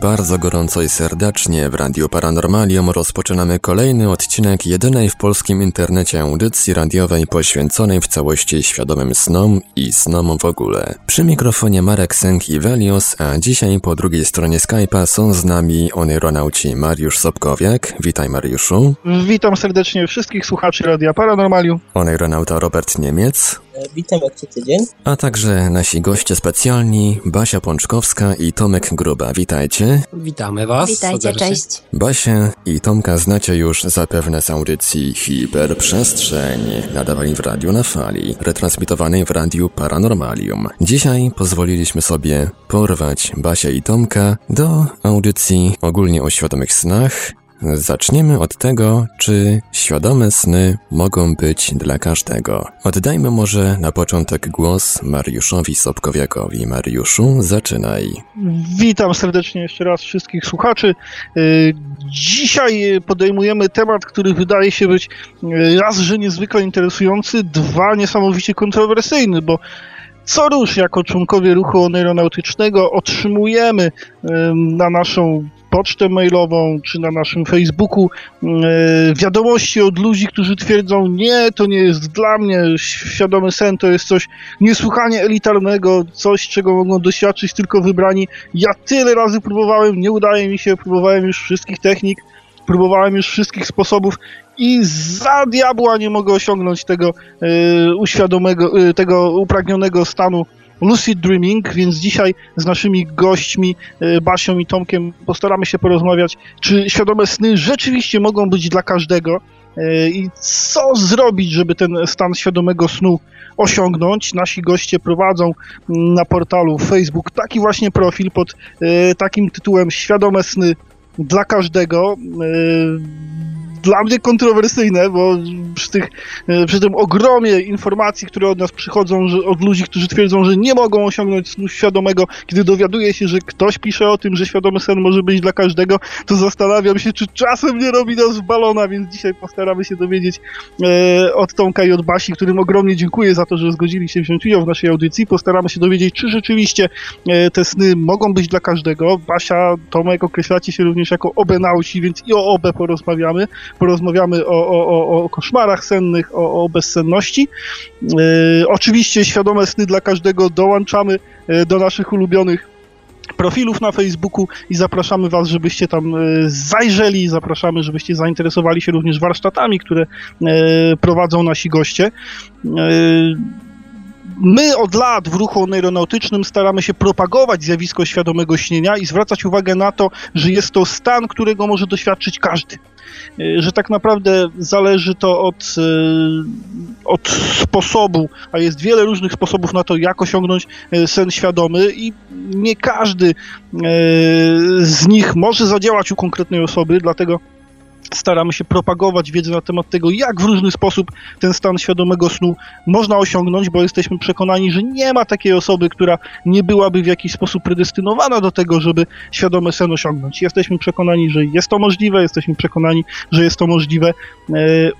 Bardzo gorąco i serdecznie. W Radiu Paranormalium rozpoczynamy kolejny odcinek jedynej w polskim internecie audycji radiowej poświęconej w całości świadomym snom i snom w ogóle. Przy mikrofonie Marek Sęk i Velios, a dzisiaj po drugiej stronie Skype'a są z nami onyronauci Mariusz Sobkowiak. Witaj Mariuszu. Witam serdecznie wszystkich słuchaczy Radia Paranormalium. Onyronauta Robert Niemiec. Witam jak co tydzień. A także nasi goście specjalni Basia Pączkowska i Tomek Gruba. Witajcie. Witamy Was. Witajcie, serdecznie. cześć. Basia i Tomka znacie już zapewne z audycji Hiperprzestrzeń, nadawanej w radiu na fali, retransmitowanej w radiu Paranormalium. Dzisiaj pozwoliliśmy sobie porwać Basia i Tomka do audycji ogólnie o świadomych snach, Zaczniemy od tego, czy świadome sny mogą być dla każdego. Oddajmy może na początek głos Mariuszowi Sobkowiakowi. Mariuszu, zaczynaj. Witam serdecznie jeszcze raz wszystkich słuchaczy. Y, Dzisiaj podejmujemy temat, który wydaje się być y, raz, że niezwykle interesujący, dwa niesamowicie kontrowersyjny, bo co rusz jako członkowie ruchu oneironautycznego otrzymujemy y, na naszą pocztę mailową czy na naszym Facebooku e, wiadomości od ludzi, którzy twierdzą, nie, to nie jest dla mnie, świadomy sen to jest coś niesłychanie elitarnego, coś, czego mogą doświadczyć tylko wybrani. Ja tyle razy próbowałem, nie udaje mi się, próbowałem już wszystkich technik, próbowałem już wszystkich sposobów i za diabła nie mogę osiągnąć tego e, uświadomego, e, tego upragnionego stanu Lucid Dreaming, więc dzisiaj z naszymi gośćmi, e, Basią i Tomkiem, postaramy się porozmawiać, czy świadome sny rzeczywiście mogą być dla każdego e, i co zrobić, żeby ten stan świadomego snu osiągnąć. Nasi goście prowadzą na portalu Facebook taki właśnie profil pod e, takim tytułem Świadome sny dla każdego dla mnie kontrowersyjne, bo przy, tych, e, przy tym ogromie informacji, które od nas przychodzą, że, od ludzi, którzy twierdzą, że nie mogą osiągnąć snu świadomego, kiedy dowiaduje się, że ktoś pisze o tym, że świadomy sen może być dla każdego, to zastanawiam się, czy czasem nie robi nas balona, więc dzisiaj postaramy się dowiedzieć e, od Tomka i od Basi, którym ogromnie dziękuję za to, że zgodzili się wziąć udział w naszej audycji. Postaramy się dowiedzieć, czy rzeczywiście e, te sny mogą być dla każdego. Basia, Tomek określacie się również jako obenauci, więc i o obe porozmawiamy porozmawiamy o, o, o koszmarach sennych, o, o bezsenności. E, oczywiście świadome sny dla każdego dołączamy e, do naszych ulubionych profilów na Facebooku i zapraszamy Was, żebyście tam e, zajrzeli, zapraszamy, żebyście zainteresowali się również warsztatami, które prowadzą nasi goście. My od lat w ruchu neuronautycznym staramy się propagować zjawisko świadomego śnienia i zwracać uwagę na to, że jest to stan, którego może doświadczyć każdy. Y, że tak naprawdę zależy to od, y, od sposobu, a jest wiele różnych sposobów na to, jak osiągnąć y, sen świadomy i nie każdy z nich może zadziałać u konkretnej osoby, dlatego staramy się propagować wiedzę na temat tego, jak w różny sposób ten stan świadomego snu można osiągnąć, bo jesteśmy przekonani, że nie ma takiej osoby, która nie byłaby w jakiś sposób predestynowana do tego, żeby świadomy sen osiągnąć. Jesteśmy przekonani, że jest to możliwe, jesteśmy przekonani, że jest to możliwe e,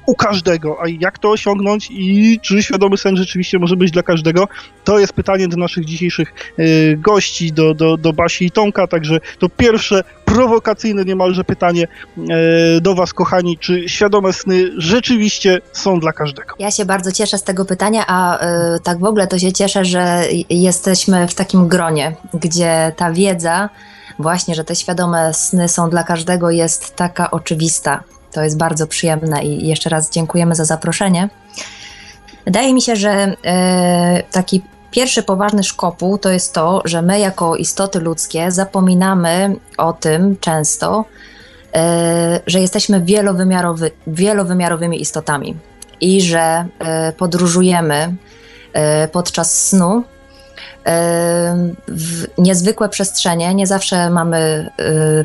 u każdego. A jak to osiągnąć i czy świadomy sen rzeczywiście może być dla każdego? To jest pytanie do naszych dzisiejszych e, gości, do, do, do Basi i Tomka, także to pierwsze prowokacyjne niemalże pytanie e, do Was, kochani, czy świadome sny rzeczywiście są dla każdego? Ja się bardzo cieszę z tego pytania, a y, tak w ogóle to się cieszę, że jesteśmy w takim gronie, gdzie ta wiedza, właśnie, że te świadome sny są dla każdego, jest taka oczywista. To jest bardzo przyjemne i jeszcze raz dziękujemy za zaproszenie. Wydaje mi się, że y, taki Pierwszy poważny szkopuł to jest to, że my jako istoty ludzkie zapominamy o tym często, e, że jesteśmy wielowymiarowy, wielowymiarowymi istotami i że e, podróżujemy e, podczas snu niezwykłe przestrzenie, nie zawsze mamy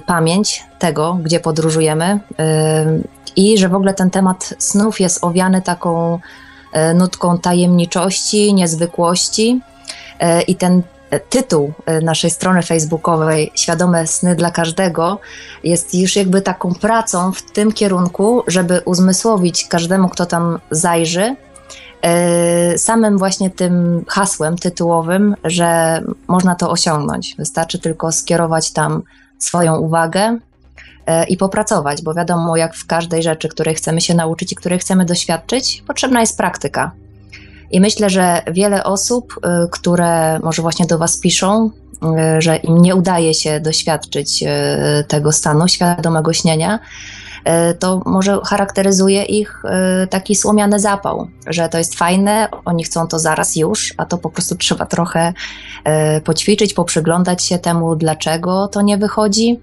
pamięć tego, gdzie podróżujemy i że w ogóle ten temat snów jest owiany taką nutką tajemniczości, niezwykłości i ten tytuł e, naszej strony facebookowej Świadome sny dla każdego jest już jakby taką pracą w tym kierunku, żeby uzmysłowić każdemu, kto tam zajrzy, e, samym właśnie tym hasłem tytułowym, że można to osiągnąć. Wystarczy tylko skierować tam swoją uwagę e, i popracować, bo wiadomo, jak w każdej rzeczy, której chcemy się nauczyć i której chcemy doświadczyć, potrzebna jest praktyka. I myślę, że wiele osób, y, które może właśnie do Was piszą, y, że im nie udaje się doświadczyć tego stanu świadomego śnienia, to może charakteryzuje ich taki słomiany zapał, że to jest fajne, oni chcą to zaraz już, a to po prostu trzeba trochę poćwiczyć, poprzyglądać się temu, dlaczego to nie wychodzi.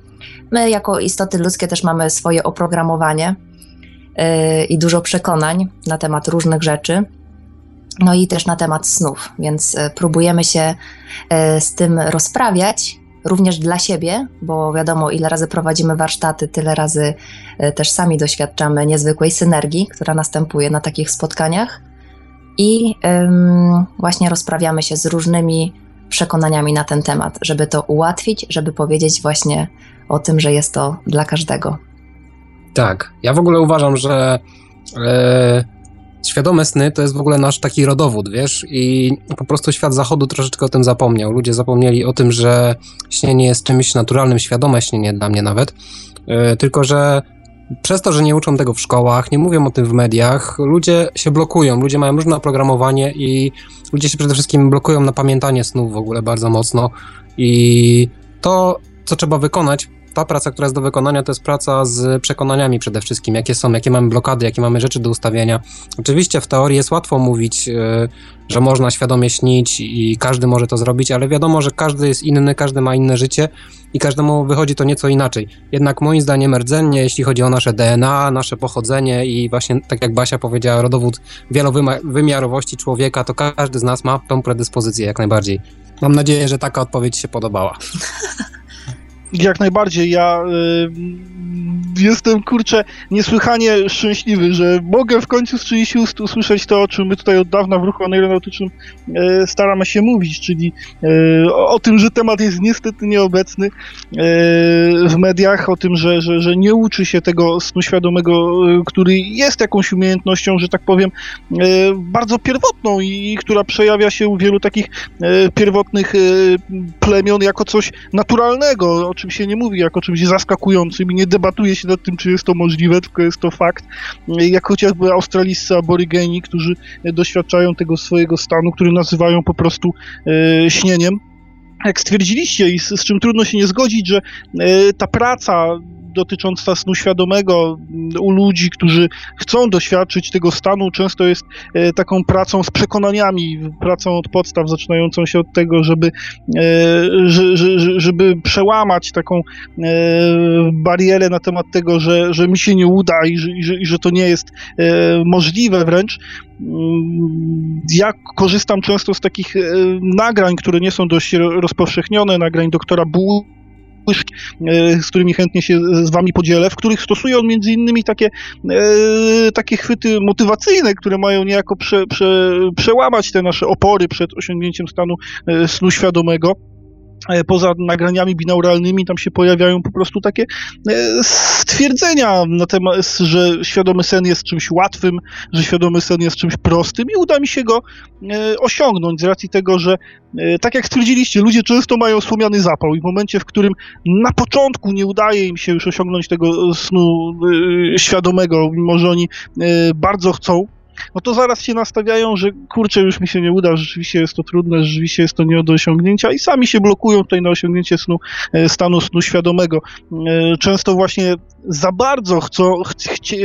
My, jako istoty ludzkie, też mamy swoje oprogramowanie i dużo przekonań na temat różnych rzeczy no i też na temat snów, więc e, próbujemy się e, z tym rozprawiać, również dla siebie, bo wiadomo, ile razy prowadzimy warsztaty, tyle razy też sami doświadczamy niezwykłej synergii, która następuje na takich spotkaniach. I ym, właśnie rozprawiamy się z różnymi przekonaniami na ten temat, żeby to ułatwić, żeby powiedzieć właśnie o tym, że jest to dla każdego. Tak, ja w ogóle uważam, że. Yy świadome sny to jest w ogóle nasz taki rodowód, wiesz, i po prostu świat zachodu troszeczkę o tym zapomniał. Ludzie zapomnieli o tym, że śnienie jest czymś naturalnym, świadome śnienie dla mnie nawet, yy, tylko że przez to, że nie uczą tego w szkołach, nie mówią o tym w mediach, ludzie się blokują, ludzie mają różne oprogramowanie i ludzie się przede wszystkim blokują na pamiętanie snów w ogóle bardzo mocno i to, co trzeba wykonać, ta praca, która jest do wykonania, to jest praca z przekonaniami przede wszystkim, jakie są, jakie mamy blokady, jakie mamy rzeczy do ustawienia. Oczywiście w teorii jest łatwo mówić, yy, że można świadomie śnić i każdy może to zrobić, ale wiadomo, że każdy jest inny, każdy ma inne życie i każdemu wychodzi to nieco inaczej. Jednak moim zdaniem rdzennie, jeśli chodzi o nasze DNA, nasze pochodzenie i właśnie tak jak Basia powiedziała, rodowód wielowymiarowości człowieka, to każdy z nas ma tą predyspozycję jak najbardziej. Mam nadzieję, że taka odpowiedź się podobała. Jak najbardziej. Ja y, jestem, kurczę, niesłychanie szczęśliwy, że mogę w końcu z czyichś ust usłyszeć to, o czym my tutaj od dawna w ruchu aeronautycznym y, staramy się mówić, czyli y, o, o, tym, że temat jest niestety nieobecny y, w mediach, o tym, że, że, że nie uczy się tego snu świadomego, który jest jakąś umiejętnością, że tak powiem, bardzo pierwotną i która przejawia się u wielu takich pierwotnych plemion jako coś naturalnego, czym się nie mówi jako czymś zaskakującym i nie debatuje się nad tym, czy jest to możliwe, tylko jest to fakt. Jak chociażby australijscy aborygeni, którzy doświadczają tego swojego stanu, który nazywają po prostu e, śnieniem jak stwierdziliście i z, z, czym trudno się nie zgodzić, że e, ta praca dotycząca snu świadomego mm, u ludzi, którzy chcą doświadczyć tego stanu, często jest e, taką pracą z przekonaniami, pracą od podstaw, zaczynającą się od tego, żeby, e, żeby przełamać taką e, barierę na temat tego, że, że mi się nie uda i że, i że, to nie jest możliwe wręcz. Mm, ja korzystam często z takich nagrań, które nie są dość rozpowszechnione, nagrań doktora Bu E, z którymi chętnie się z wami podzielę, w których stosuje on między innymi takie, e, takie chwyty motywacyjne, które mają niejako prze, prze, przełamać te nasze opory przed osiągnięciem stanu e, snu świadomego. E, poza nagraniami binauralnymi tam się pojawiają po prostu takie e, stwierdzenia na temat, że świadomy sen jest czymś łatwym, że świadomy sen jest czymś prostym i uda mi się go e, osiągnąć z racji tego, że tak jak stwierdziliście, ludzie często mają wspomniany zapał i w momencie, w którym na początku nie udaje im się już osiągnąć tego snu świadomego, mimo że oni bardzo chcą, no to zaraz się nastawiają, że kurczę, już mi się nie uda, rzeczywiście jest to trudne, rzeczywiście jest to nie do osiągnięcia i sami się blokują tutaj na osiągnięcie snu, e, stanu snu świadomego. E, często właśnie za bardzo chcą, e,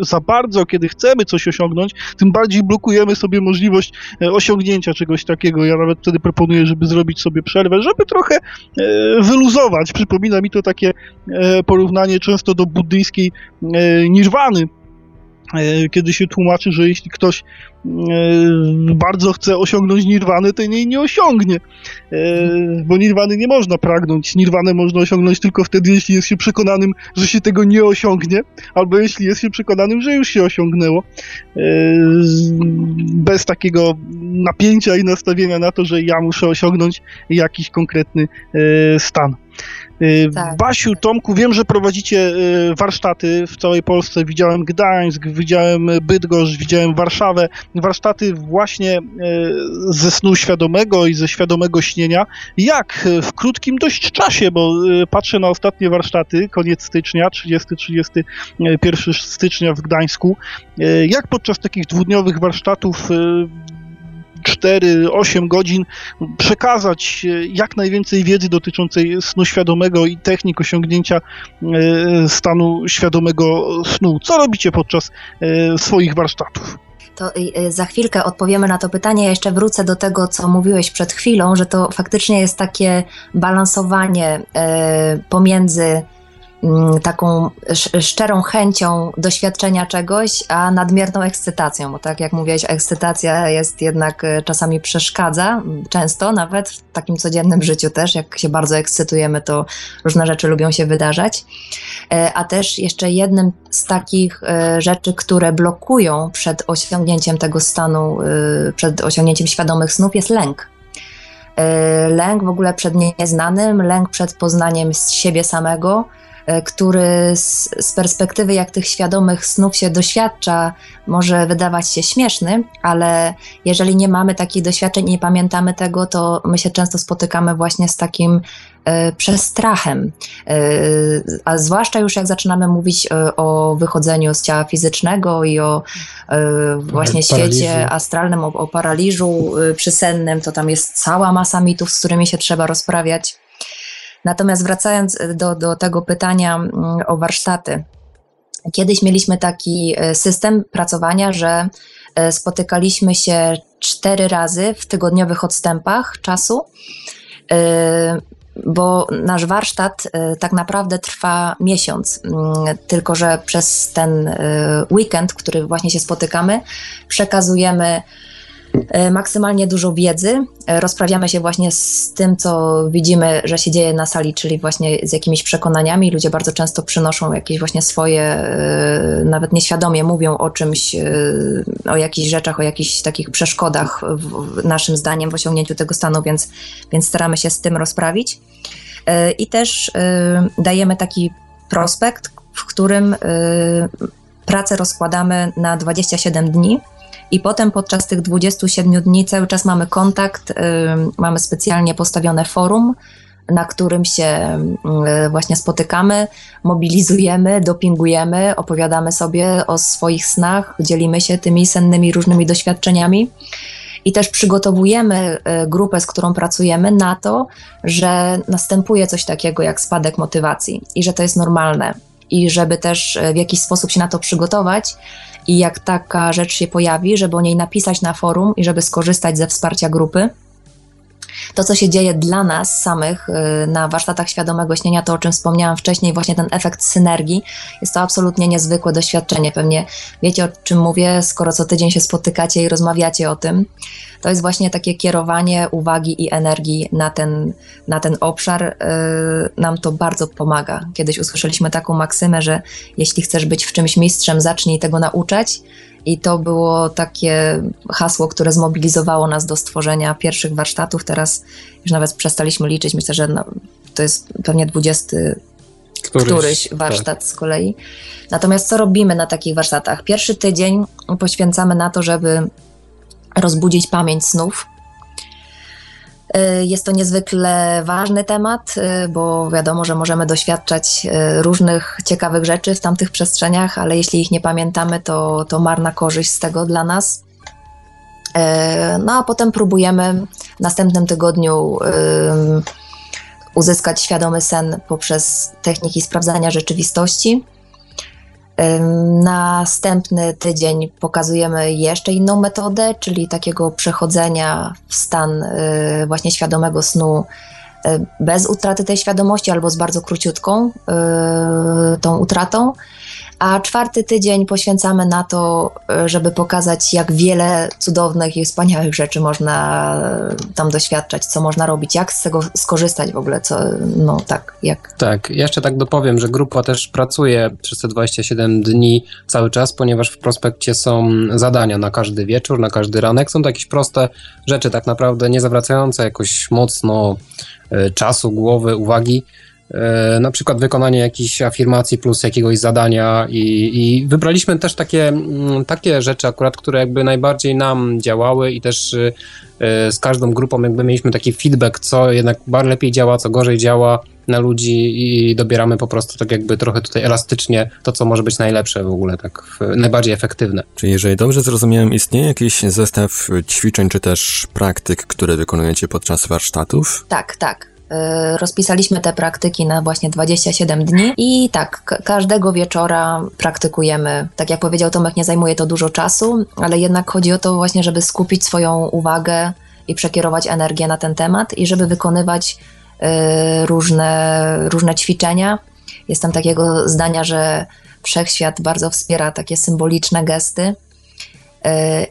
za bardzo, kiedy chcemy coś osiągnąć, tym bardziej blokujemy sobie możliwość osiągnięcia czegoś takiego. Ja nawet wtedy proponuję, żeby zrobić sobie przerwę, żeby trochę wyluzować. Przypomina mi to takie porównanie często do buddyjskiej nirwany, kiedy się tłumaczy, że jeśli ktoś e, bardzo chce osiągnąć nirwanę, to jej nie osiągnie. E, bo nirwany nie można pragnąć. Nirwanę można osiągnąć tylko wtedy, jeśli jest się przekonanym, że się tego nie osiągnie, albo jeśli jest się przekonanym, że już się osiągnęło. Bez takiego napięcia i nastawienia na to, że ja muszę osiągnąć jakiś konkretny stan. Tak. Basiu, Tomku, wiem, że prowadzicie warsztaty w całej Polsce. Widziałem Gdańsk, widziałem Bydgoszcz, widziałem Warszawę. Warsztaty właśnie y, ze snu świadomego i ze świadomego śnienia. Jak w krótkim dość czasie, bo patrzę na ostatnie warsztaty, koniec stycznia, 30-31 stycznia w Gdańsku. Jak podczas takich dwudniowych warsztatów 4-8 godzin przekazać e, jak najwięcej wiedzy dotyczącej snu świadomego i technik osiągnięcia e, stanu świadomego snu. Co robicie podczas e, swoich warsztatów? To za chwilkę odpowiemy na to pytanie. Ja jeszcze wrócę do tego, co mówiłeś przed chwilą, że to faktycznie jest takie balansowanie pomiędzy Mm, taką szczerą chęcią doświadczenia czegoś, a nadmierną ekscytacją, bo tak jak mówiłeś, ekscytacja jest jednak e, czasami przeszkadza, często nawet w takim codziennym życiu też, jak się bardzo ekscytujemy, to różne rzeczy lubią się wydarzać. E, a też jeszcze jednym z takich e, rzeczy, które blokują przed osiągnięciem tego stanu, przed osiągnięciem świadomych snów jest lęk lęk w ogóle przed nieznanym, lęk przed poznaniem siebie samego, który z, z, perspektywy jak tych świadomych snów się doświadcza, może wydawać się śmieszny, ale jeżeli nie mamy takich doświadczeń i nie pamiętamy tego, to my się często spotykamy właśnie z takim e, przestrachem. E, a zwłaszcza już jak zaczynamy mówić e, o wychodzeniu z ciała fizycznego i o e, właśnie świecie astralnym, o, o paraliżu e, przysennym, to tam jest cała masa mitów, z którymi się trzeba rozprawiać. Natomiast wracając do, do tego pytania mm, o warsztaty. Kiedyś mieliśmy taki e, system pracowania, że e, spotykaliśmy się cztery razy w tygodniowych odstępach czasu, e, bo nasz warsztat tak naprawdę trwa miesiąc, mm, tylko że przez ten weekend, który właśnie się spotykamy, przekazujemy E, maksymalnie dużo wiedzy. E, rozprawiamy się właśnie z tym, co widzimy, że się dzieje na sali, czyli właśnie z jakimiś przekonaniami. Ludzie bardzo często przynoszą jakieś właśnie swoje, e, nawet nieświadomie mówią o czymś, o jakichś rzeczach, o jakichś takich przeszkodach, w, naszym zdaniem, w osiągnięciu tego stanu, więc, więc staramy się z tym rozprawić. I też dajemy taki prospekt, w którym pracę rozkładamy na 27 dni i potem podczas tych 27 dni cały czas mamy kontakt, mamy specjalnie postawione forum, na którym się właśnie spotykamy, mobilizujemy, dopingujemy, opowiadamy sobie o swoich snach, dzielimy się tymi sennymi różnymi doświadczeniami. I też przygotowujemy y, grupę, z którą pracujemy, na to, że następuje coś takiego jak spadek motywacji i że to jest normalne. I żeby też y, w jakiś sposób się na to przygotować, i jak taka rzecz się pojawi, żeby o niej napisać na forum i żeby skorzystać ze wsparcia grupy. To, co się dzieje dla nas samych y, na warsztatach świadomego śnienia, to o czym wspomniałam wcześniej, właśnie ten efekt synergii, jest to absolutnie niezwykłe doświadczenie. Pewnie wiecie o czym mówię, skoro co tydzień się spotykacie i rozmawiacie o tym. To jest właśnie takie kierowanie uwagi i energii na ten, na ten obszar. Y, nam to bardzo pomaga. Kiedyś usłyszeliśmy taką maksymę, że jeśli chcesz być w czymś mistrzem, zacznij tego nauczać. I to było takie hasło, które zmobilizowało nas do stworzenia pierwszych warsztatów. Teraz już nawet przestaliśmy liczyć. Myślę, że no, to jest pewnie 20 któryś, któryś warsztat tak. z kolei. Natomiast co robimy na takich warsztatach? Pierwszy tydzień poświęcamy na to, żeby rozbudzić pamięć snów. Y, jest to niezwykle ważny temat, y, bo wiadomo, że możemy doświadczać y, różnych ciekawych rzeczy w tamtych przestrzeniach, ale jeśli ich nie pamiętamy, to, to marna korzyść z tego dla nas. No a potem próbujemy w następnym tygodniu uzyskać świadomy sen poprzez techniki sprawdzania rzeczywistości. Następny tydzień pokazujemy jeszcze inną metodę, czyli takiego przechodzenia w stan y, właśnie świadomego snu y, bez utraty tej świadomości albo z bardzo króciutką y, tą utratą. A czwarty tydzień poświęcamy na to, żeby pokazać, jak wiele cudownych i wspaniałych rzeczy można tam doświadczać, co można robić, jak z tego skorzystać w ogóle, co, no tak, jak. Tak, jeszcze tak dopowiem, że grupa też pracuje przez te 27 dni cały czas, ponieważ w prospekcie są zadania na każdy wieczór, na każdy ranek. Są to jakieś proste rzeczy, tak naprawdę nie zawracające jakoś mocno e, czasu, głowy, uwagi. E, na przykład wykonanie jakiejś afirmacji plus jakiegoś zadania i, i wybraliśmy też takie, mm, takie rzeczy akurat, które jakby najbardziej nam działały i też e, z każdą grupą jakby mieliśmy taki feedback, co jednak bardzo lepiej działa, co gorzej działa na ludzi i dobieramy po prostu tak jakby trochę tutaj elastycznie to, co może być najlepsze w ogóle, tak najbardziej efektywne. Czyli jeżeli dobrze zrozumiałem, istnieje jakiś zestaw ćwiczeń czy też praktyk, które wykonujecie podczas warsztatów? Tak, tak. Y, rozpisaliśmy te praktyki na właśnie 27 dni i tak, każdego wieczora praktykujemy. Tak jak powiedział Tomek, nie zajmuje to dużo czasu, ale jednak chodzi o to właśnie, żeby skupić swoją uwagę i przekierować energię na ten temat i żeby wykonywać y, różne, różne ćwiczenia. Jestem takiego zdania, że wszechświat bardzo wspiera takie symboliczne gesty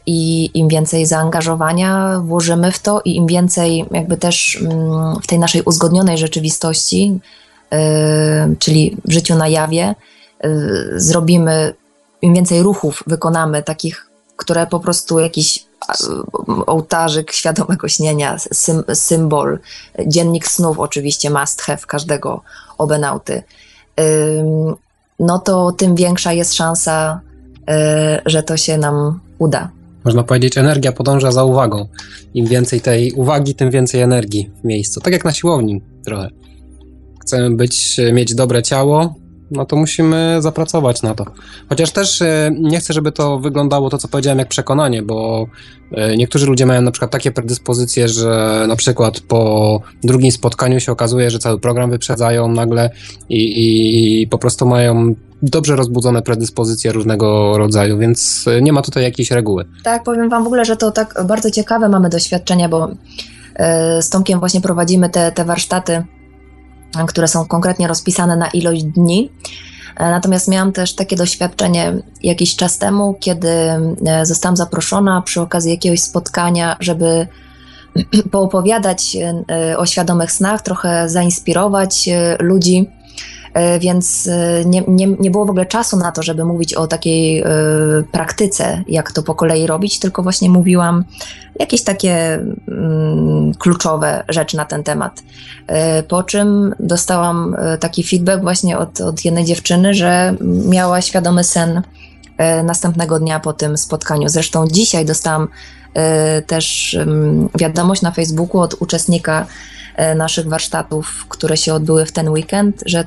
i im więcej zaangażowania włożymy w to i im więcej jakby też mm, w tej naszej uzgodnionej rzeczywistości, y, czyli w życiu na jawie, y, zrobimy, im więcej ruchów wykonamy, takich, które po prostu jakiś ołtarzyk świadomego śnienia, symbol, dziennik snów oczywiście must have każdego obenauty, no to tym większa jest szansa, że to się nam uda. Można powiedzieć, energia podąża za uwagą. Im więcej tej uwagi, tym więcej energii w miejscu. Tak jak na siłowni trochę. Chcemy być, mieć dobre ciało, no to musimy zapracować na to. Chociaż też e, nie chcę, żeby to wyglądało to, co powiedziałem, jak przekonanie, bo e, niektórzy ludzie mają na przykład takie predyspozycje, że na przykład po drugim spotkaniu się okazuje, że cały program wyprzedzają nagle i, i po prostu mają dobrze rozbudzone predyspozycje różnego rodzaju, więc e, nie ma tutaj jakiejś reguły. Tak, powiem Wam w ogóle, że to tak bardzo ciekawe mamy doświadczenia, bo z Tomkiem właśnie prowadzimy te, te warsztaty które są konkretnie rozpisane na ilość dni. E, natomiast miałam też takie doświadczenie jakiś czas temu, kiedy e, zostałam zaproszona przy okazji jakiegoś spotkania, żeby poopowiadać e, o świadomych snach, trochę zainspirować ludzi. E, więc e, nie, nie, nie było w ogóle czasu na to, żeby mówić o takiej e, praktyce, jak to po kolei robić, tylko właśnie mówiłam jakieś takie mm, kluczowe rzeczy na ten temat. Po czym dostałam taki feedback właśnie od, od jednej dziewczyny, że miała świadomy sen następnego dnia po tym spotkaniu. Zresztą dzisiaj dostałam też mm, wiadomość na Facebooku od uczestnika naszych warsztatów, które się odbyły w ten weekend, że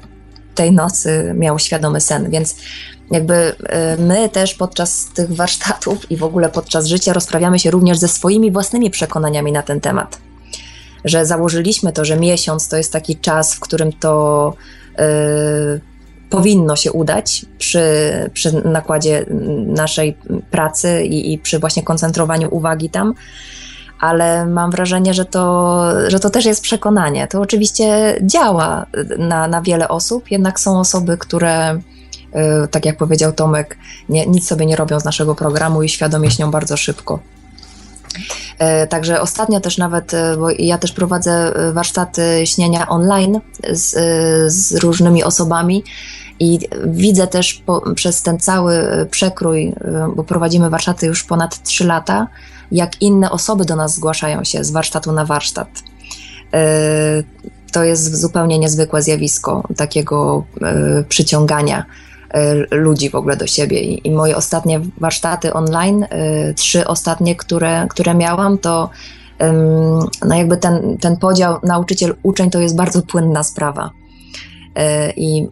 tej nocy miał świadomy sen, więc jakby e, my też podczas tych warsztatów i w ogóle podczas życia rozprawiamy się również ze swoimi własnymi przekonaniami na ten temat. Że założyliśmy to, że miesiąc to jest taki czas, w którym to yy, powinno się udać przy, przy nakładzie naszej pracy i, i przy właśnie koncentrowaniu uwagi tam ale mam wrażenie, że to, że to też jest przekonanie. To oczywiście działa na, na wiele osób, jednak są osoby, które, y, tak jak powiedział Tomek, nie, nic sobie nie robią z naszego programu i świadomie śnią bardzo szybko. Y, także ostatnio też nawet, y, bo ja też prowadzę warsztaty śnienia online z, z różnymi osobami i widzę też po, przez ten cały przekrój, bo prowadzimy warsztaty już ponad 3 lata, jak inne osoby do nas zgłaszają się z warsztatu na warsztat. E, to jest zupełnie niezwykłe zjawisko takiego e, przyciągania e, ludzi w ogóle do siebie. I, moje ostatnie warsztaty online, trzy ostatnie, które, które miałam, to no jakby ten, ten podział nauczyciel-uczeń to jest bardzo płynna sprawa. E, i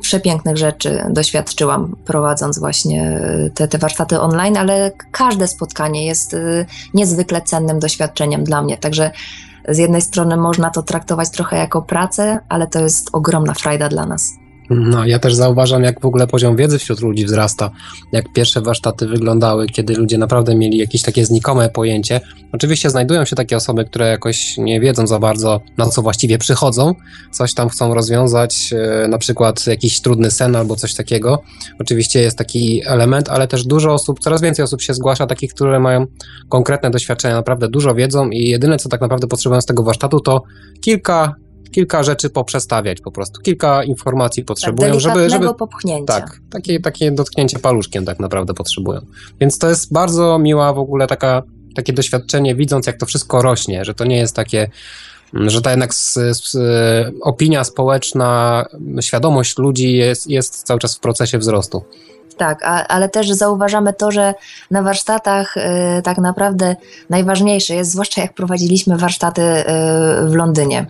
przepięknych rzeczy doświadczyłam prowadząc właśnie te, te warsztaty online, ale każde spotkanie jest e, niezwykle cennym doświadczeniem dla mnie. Także z jednej strony można to traktować trochę jako pracę, ale to jest ogromna frajda dla nas. No, ja też zauważam, jak w ogóle poziom wiedzy wśród ludzi wzrasta. Jak pierwsze warsztaty wyglądały, kiedy ludzie naprawdę mieli jakieś takie znikome pojęcie. Oczywiście znajdują się takie osoby, które jakoś nie wiedzą za bardzo, na co właściwie przychodzą. Coś tam chcą rozwiązać, e, na przykład jakiś trudny sen albo coś takiego. Oczywiście jest taki element, ale też dużo osób, coraz więcej osób się zgłasza, takich, które mają konkretne doświadczenia, naprawdę dużo wiedzą i jedyne, co tak naprawdę potrzebują z tego warsztatu, to kilka kilka rzeczy poprzestawiać po prostu. Kilka informacji potrzebują, tak, żeby, żeby. popchnięcia. Tak, takie, takie dotknięcie paluszkiem tak naprawdę potrzebują. Więc to jest bardzo miła w ogóle taka, takie doświadczenie, widząc jak to wszystko rośnie, że to nie jest takie że ta jednak s, s, opinia społeczna, świadomość ludzi jest, jest cały czas w procesie wzrostu. Tak, a, ale też zauważamy to, że na warsztatach y, tak naprawdę najważniejsze jest, zwłaszcza jak prowadziliśmy warsztaty y, w Londynie,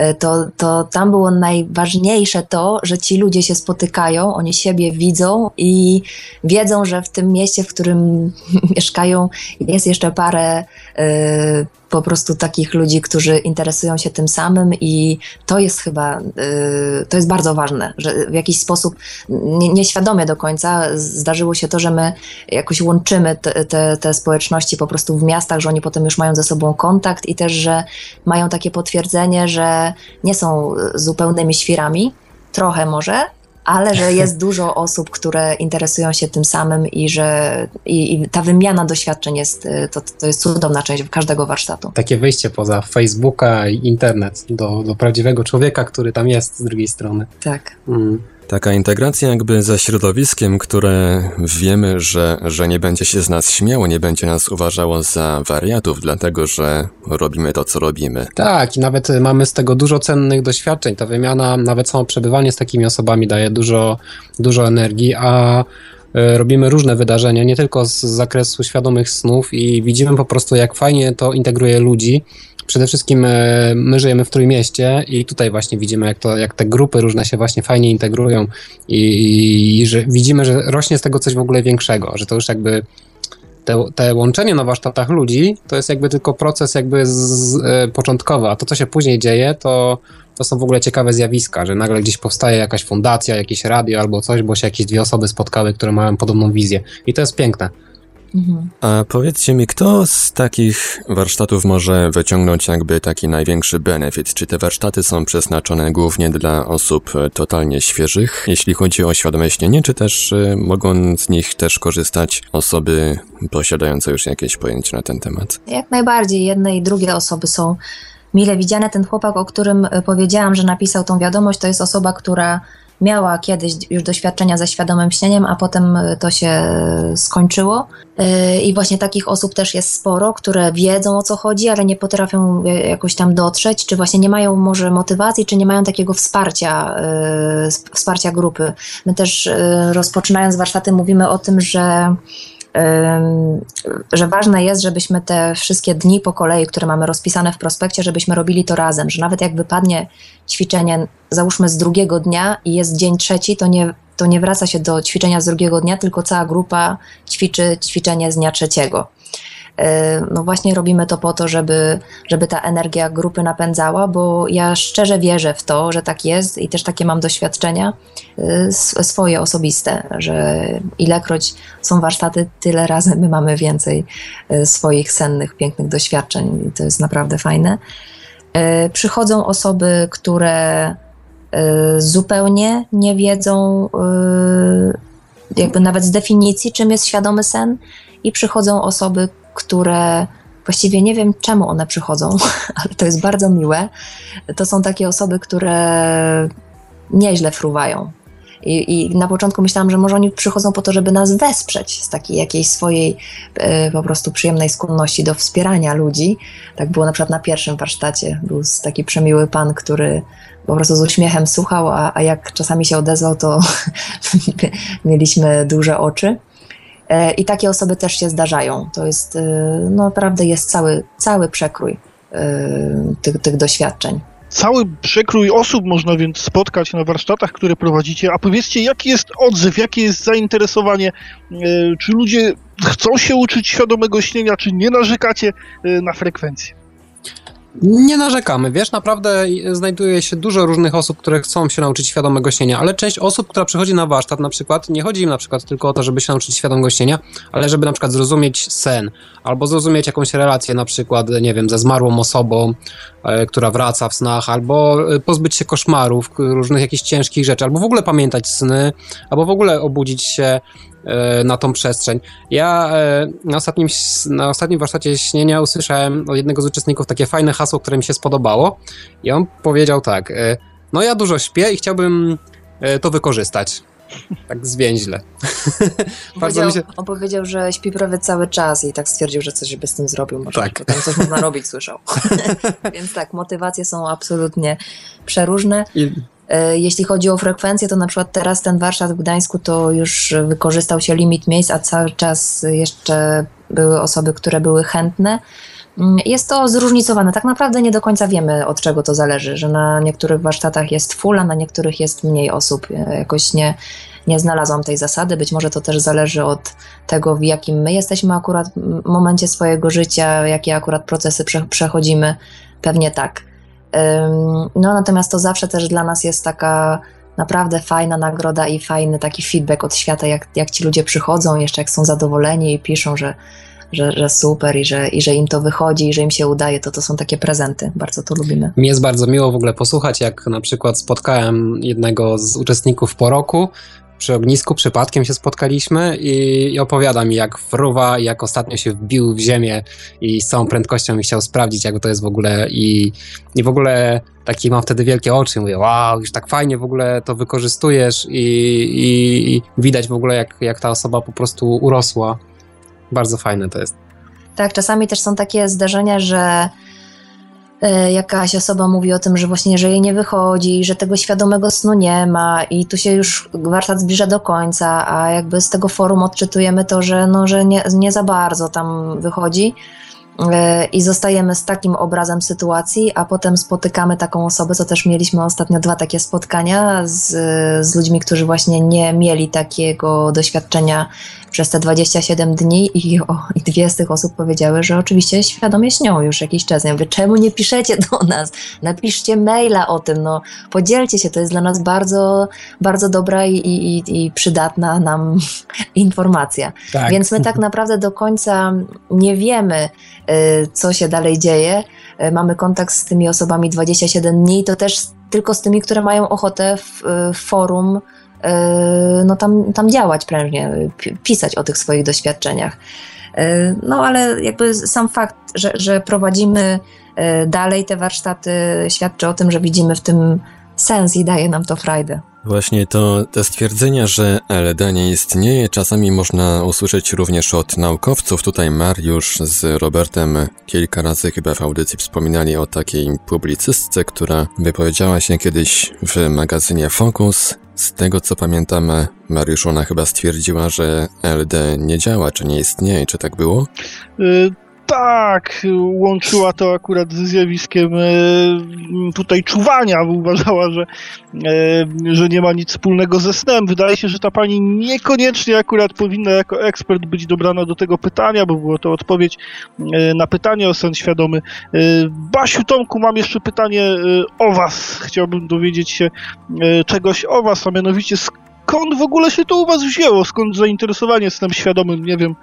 y, to, to tam było najważniejsze to, że ci ludzie się spotykają, oni siebie widzą i wiedzą, że w tym mieście, w którym mieszkają, jest jeszcze parę po prostu takich ludzi, którzy interesują się tym samym i to jest chyba, y, to jest bardzo ważne, że w jakiś sposób nieświadomie do końca zdarzyło się to, że my jakoś łączymy te, te, te społeczności po prostu w miastach, że oni potem już mają ze sobą kontakt i też, że mają takie potwierdzenie, że nie są zupełnymi świrami, trochę może, ale że jest dużo osób, które interesują się tym samym i że i, i ta wymiana doświadczeń jest, y, to, to jest cudowna część każdego warsztatu. Takie wyjście poza Facebooka i internet do, do prawdziwego człowieka, który tam jest z drugiej strony. Tak. Mm. Taka integracja jakby ze środowiskiem, które wiemy, że, że nie będzie się z nas śmiało, nie będzie nas uważało za wariatów, dlatego że robimy to, co robimy. Tak, i nawet mamy z tego dużo cennych doświadczeń. Ta wymiana, nawet samo przebywanie z takimi osobami daje dużo, dużo energii, a e, robimy różne wydarzenia, nie tylko z zakresu świadomych snów i widzimy po prostu, jak fajnie to integruje ludzi przede wszystkim e, my żyjemy w Trójmieście i tutaj właśnie widzimy, jak, to, jak te grupy różne się właśnie fajnie integrują i, i że widzimy, że rośnie z tego coś w ogóle większego, że to już jakby te, te łączenie na warsztatach ludzi to jest jakby tylko proces jakby z, z, e, początkowy, a to, co się później dzieje, to, to są w ogóle ciekawe zjawiska, że nagle gdzieś powstaje jakaś fundacja, jakieś radio albo coś, bo się jakieś dwie osoby spotkały, które mają podobną wizję. I to jest piękne. Mhm. A powiedzcie mi, kto z takich warsztatów może wyciągnąć jakby taki największy benefit? Czy te warsztaty są przeznaczone głównie dla osób e, totalnie świeżych, jeśli chodzi o świadome śnienie, czy też e, mogą z nich też korzystać osoby posiadające już jakieś pojęcie na ten temat? Jak najbardziej. Jedne i drugie osoby są mile widziane. Ten chłopak, o którym e, powiedziałam, że napisał tą wiadomość, to jest osoba, która miała kiedyś już doświadczenia ze świadomym śnieniem, a potem e, to się skończyło. E, I właśnie takich osób też jest sporo, które wiedzą o co chodzi, ale nie potrafią e, jakoś tam dotrzeć, czy właśnie nie mają może motywacji, czy nie mają takiego wsparcia, wsparcia grupy. My też rozpoczynając warsztaty mówimy o tym, że że ważne jest, żebyśmy te wszystkie dni po kolei, które mamy rozpisane w prospekcie, żebyśmy robili to razem, że nawet jak wypadnie ćwiczenie, załóżmy z drugiego dnia i jest dzień trzeci, to nie, to nie wraca się do ćwiczenia z drugiego dnia, tylko cała grupa ćwiczy ćwiczenie z dnia trzeciego. E, no właśnie robimy to po to, żeby, żeby ta energia grupy napędzała, bo ja szczerze wierzę w to, że tak jest i też takie mam doświadczenia e, swoje osobiste, że ilekroć są warsztaty, tyle razy my mamy więcej e, swoich sennych, pięknych doświadczeń i to jest naprawdę fajne. Przychodzą osoby, które zupełnie nie wiedzą jakby nawet z definicji, czym jest świadomy sen i przychodzą osoby, które właściwie nie wiem, czemu one przychodzą, ale to jest bardzo miłe. To są takie osoby, które nieźle fruwają. I, I, na początku myślałam, że może oni przychodzą po to, żeby nas wesprzeć z takiej jakiejś swojej e, po prostu przyjemnej skłonności do wspierania ludzi. Tak było na przykład na pierwszym warsztacie. Był taki przemiły pan, który po prostu z uśmiechem słuchał, a, a jak czasami się odezwał, to mieliśmy duże oczy. E, I takie osoby też się zdarzają. To jest, e, no naprawdę jest cały, cały przekrój e, tych, tych doświadczeń. Cały przekrój osób można więc spotkać na warsztatach, które prowadzicie. A powiedzcie, jaki jest odzew, jakie jest zainteresowanie? Czy ludzie chcą się uczyć świadomego śnienia, czy nie narzekacie na frekwencję? Nie narzekamy, wiesz, naprawdę znajduje się dużo różnych osób, które chcą się nauczyć świadomego śnienia, ale część osób, która przychodzi na warsztat na przykład, nie chodzi im na przykład tylko o to, żeby się nauczyć świadomego śnienia, ale żeby na przykład zrozumieć sen, albo zrozumieć jakąś relację na przykład, nie wiem, ze zmarłą osobą, e, która wraca w snach, albo e, pozbyć się koszmarów, różnych jakichś ciężkich rzeczy, albo w ogóle pamiętać sny, albo w ogóle obudzić się na tą przestrzeń. Ja e, na ostatnim, na ostatnim warsztacie śnienia usłyszałem od jednego z uczestników takie fajne hasło, które mi się spodobało i on powiedział tak, e, no ja dużo śpię i chciałbym to wykorzystać. Tak zwięźle. Powiedział, się... On powiedział, że śpi prawie cały czas i tak stwierdził, że coś by z tym zrobił. Może tak. tam coś można robić, słyszał. Więc tak, motywacje są absolutnie przeróżne. I... E, jeśli chodzi o frekwencję, to na przykład teraz ten warsztat w Gdańsku to już wykorzystał się limit miejsc, a cały czas jeszcze były osoby, które były chętne. Mm, jest to zróżnicowane. Tak naprawdę nie do końca wiemy, od czego to zależy, że na niektórych warsztatach jest full, a na niektórych jest mniej osób. E, jakoś nie, nie znalazłam tej zasady. Być może to też zależy od tego, w jakim my jesteśmy akurat momencie swojego życia, jakie akurat procesy przechodzimy. Pewnie tak. No natomiast to zawsze też dla nas jest taka naprawdę fajna nagroda i fajny taki feedback od świata, jak, jak ci ludzie przychodzą, jeszcze jak są zadowoleni i piszą, że, że, że super i że, i że im to wychodzi i że im się udaje, to to są takie prezenty. Bardzo to lubimy. Mi jest bardzo miło w ogóle posłuchać, jak na przykład spotkałem jednego z uczestników po roku, przy ognisku przypadkiem się spotkaliśmy i, opowiada mi, jak fruwa, jak ostatnio się wbił w ziemię i z całą prędkością chciał sprawdzić, jak to jest w ogóle i, i w ogóle taki mam wtedy wielkie oczy, mówię, wow, już tak fajnie w ogóle to wykorzystujesz i, i, i widać w ogóle, jak, jak ta osoba po prostu urosła. Bardzo fajne to jest. Tak, czasami też są takie zdarzenia, że jakaś osoba mówi o tym, że właśnie, że jej nie wychodzi, że tego świadomego snu nie ma i tu się już warsztat zbliża do końca, a jakby z tego forum odczytujemy to, że, no, że nie, nie za bardzo tam wychodzi. E, i zostajemy z takim obrazem sytuacji, a potem spotykamy taką osobę, co też mieliśmy ostatnio dwa takie spotkania z, z ludźmi, którzy właśnie nie mieli takiego doświadczenia przez te 27 dni i, o, i dwie z tych osób powiedziały, że oczywiście świadomie śnią już jakiś czas. Ja mówię, czemu nie piszecie do nas? Napiszcie maila o tym, no podzielcie się, to jest dla nas bardzo, bardzo dobra i, i, i przydatna nam informacja. Tak. Więc my tak naprawdę do końca nie wiemy, Y, co się dalej dzieje. Y, mamy kontakt z tymi osobami 27 dni, to też tylko z tymi, które mają ochotę w, y, w forum no tam, tam działać prężnie, pisać o tych swoich doświadczeniach. No ale jakby sam fakt, że, że prowadzimy dalej te warsztaty świadczy o tym, że widzimy w tym sens i daje nam to frajdę. Właśnie to te stwierdzenia, że LD nie istnieje, czasami można usłyszeć również od naukowców. Tutaj Mariusz z Robertem kilka razy chyba w audycji wspominali o takiej publicystce, która wypowiedziała się kiedyś w magazynie Focus. Z tego co pamiętam, Mariusz ona chyba stwierdziła, że LD nie działa, czy nie istnieje, czy tak było? Tak, łączyła to akurat ze zjawiskiem e, tutaj czuwania, bo uważała, że, e, że nie ma nic wspólnego ze snem. Wydaje się, że ta pani niekoniecznie akurat powinna jako ekspert być dobrana do tego pytania, bo było to odpowiedź e, na pytanie o sen świadomy. Basiu Tomku, mam jeszcze pytanie o was. Chciałbym dowiedzieć się czegoś o was, a mianowicie skąd w ogóle się to u was wzięło? Skąd zainteresowanie snem świadomym? Nie wiem,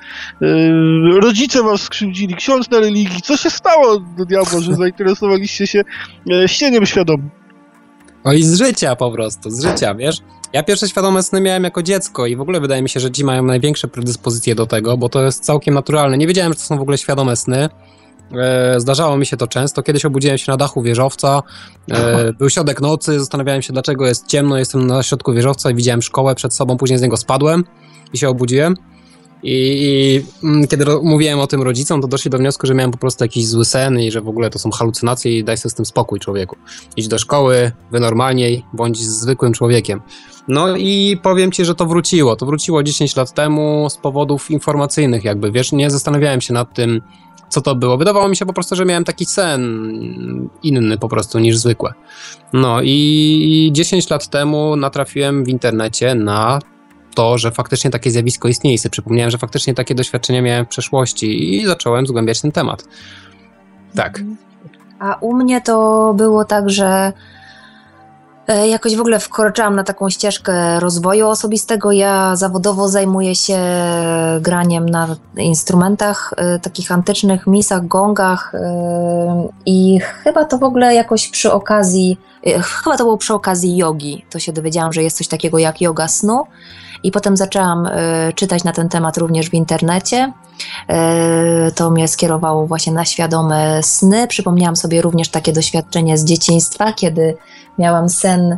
yy, rodzice was skrzywdzili, ksiądz na religii. Co się stało do diabła, że zainteresowaliście się yy, śnieniem świadomym? O i z życia po prostu, z życia, wiesz? Ja pierwsze świadome sny miałem jako dziecko i w ogóle wydaje mi się, że ci mają największe predyspozycje do tego, bo to jest całkiem naturalne. Nie wiedziałem, że to są w ogóle świadome sny. E, zdarzało mi się to często. Kiedyś obudziłem się na dachu wieżowca. E, był środek nocy, zastanawiałem się, dlaczego jest ciemno. Jestem na środku wieżowca i widziałem szkołę przed sobą. Później z niego spadłem i się obudziłem. I, I, mm, kiedy mówiłem o tym rodzicom, to doszli do wniosku, że miałem po prostu jakiś zły sen i że w ogóle to są halucynacje i daj sobie z tym spokój człowieku. Idź do szkoły, wynormalniej, bądź zwykłym człowiekiem. No i powiem ci, że to wróciło. To wróciło 10 lat temu z powodów informacyjnych jakby, wiesz, nie zastanawiałem się nad tym, co to było. Wydawało mi się po prostu, że miałem taki sen inny po prostu niż zwykłe. No i 10 lat temu natrafiłem w internecie na to, że faktycznie takie zjawisko istnieje. Sobie przypomniałem, że faktycznie takie doświadczenia miałem w przeszłości i zacząłem zgłębiać ten temat. Tak. A u mnie to było tak, że jakoś w ogóle wkroczyłam na taką ścieżkę rozwoju osobistego. Ja zawodowo zajmuję się graniem na instrumentach e, takich antycznych, misach, gongach e, i chyba to w ogóle jakoś przy okazji, chyba to było przy okazji jogi. To się dowiedziałam, że jest coś takiego jak yoga snu i potem zaczęłam czytać na ten temat również w internecie. E, to mnie skierowało właśnie na świadome sny. Przypomniałam sobie również takie doświadczenie z dzieciństwa, kiedy miałam sen,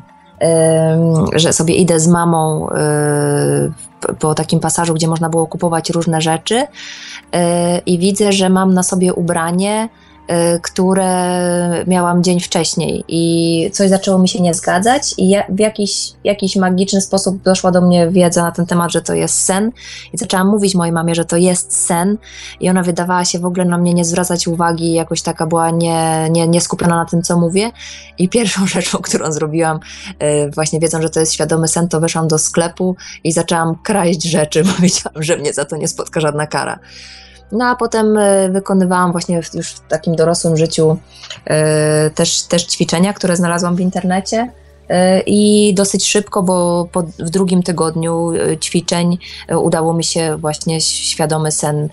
że sobie idę z mamą e, po takim pasażu, gdzie można było kupować różne rzeczy e, i widzę, że mam na sobie ubranie, które miałam dzień wcześniej. I coś zaczęło mi się nie zgadzać i ja, w jakiś, jakiś magiczny sposób doszła do mnie wiedza na ten temat, że to jest sen. I zaczęłam mówić mojej mamie, że to jest sen. I ona wydawała się w ogóle na mnie nie zwracać uwagi, jakoś taka była nie, nie, nie skupiona na tym, co mówię. I pierwszą rzeczą, którą zrobiłam y, właśnie wiedząc, że to jest świadomy sen, to wyszłam do sklepu i zaczęłam kraść rzeczy, bo wiedziałam, że mnie za to nie spotka żadna kara. No a potem e, wykonywałam właśnie już w takim dorosłym życiu e, też, też ćwiczenia, które znalazłam w internecie. E, I dosyć szybko, bo po, w drugim tygodniu ćwiczeń udało mi się właśnie świadomy sen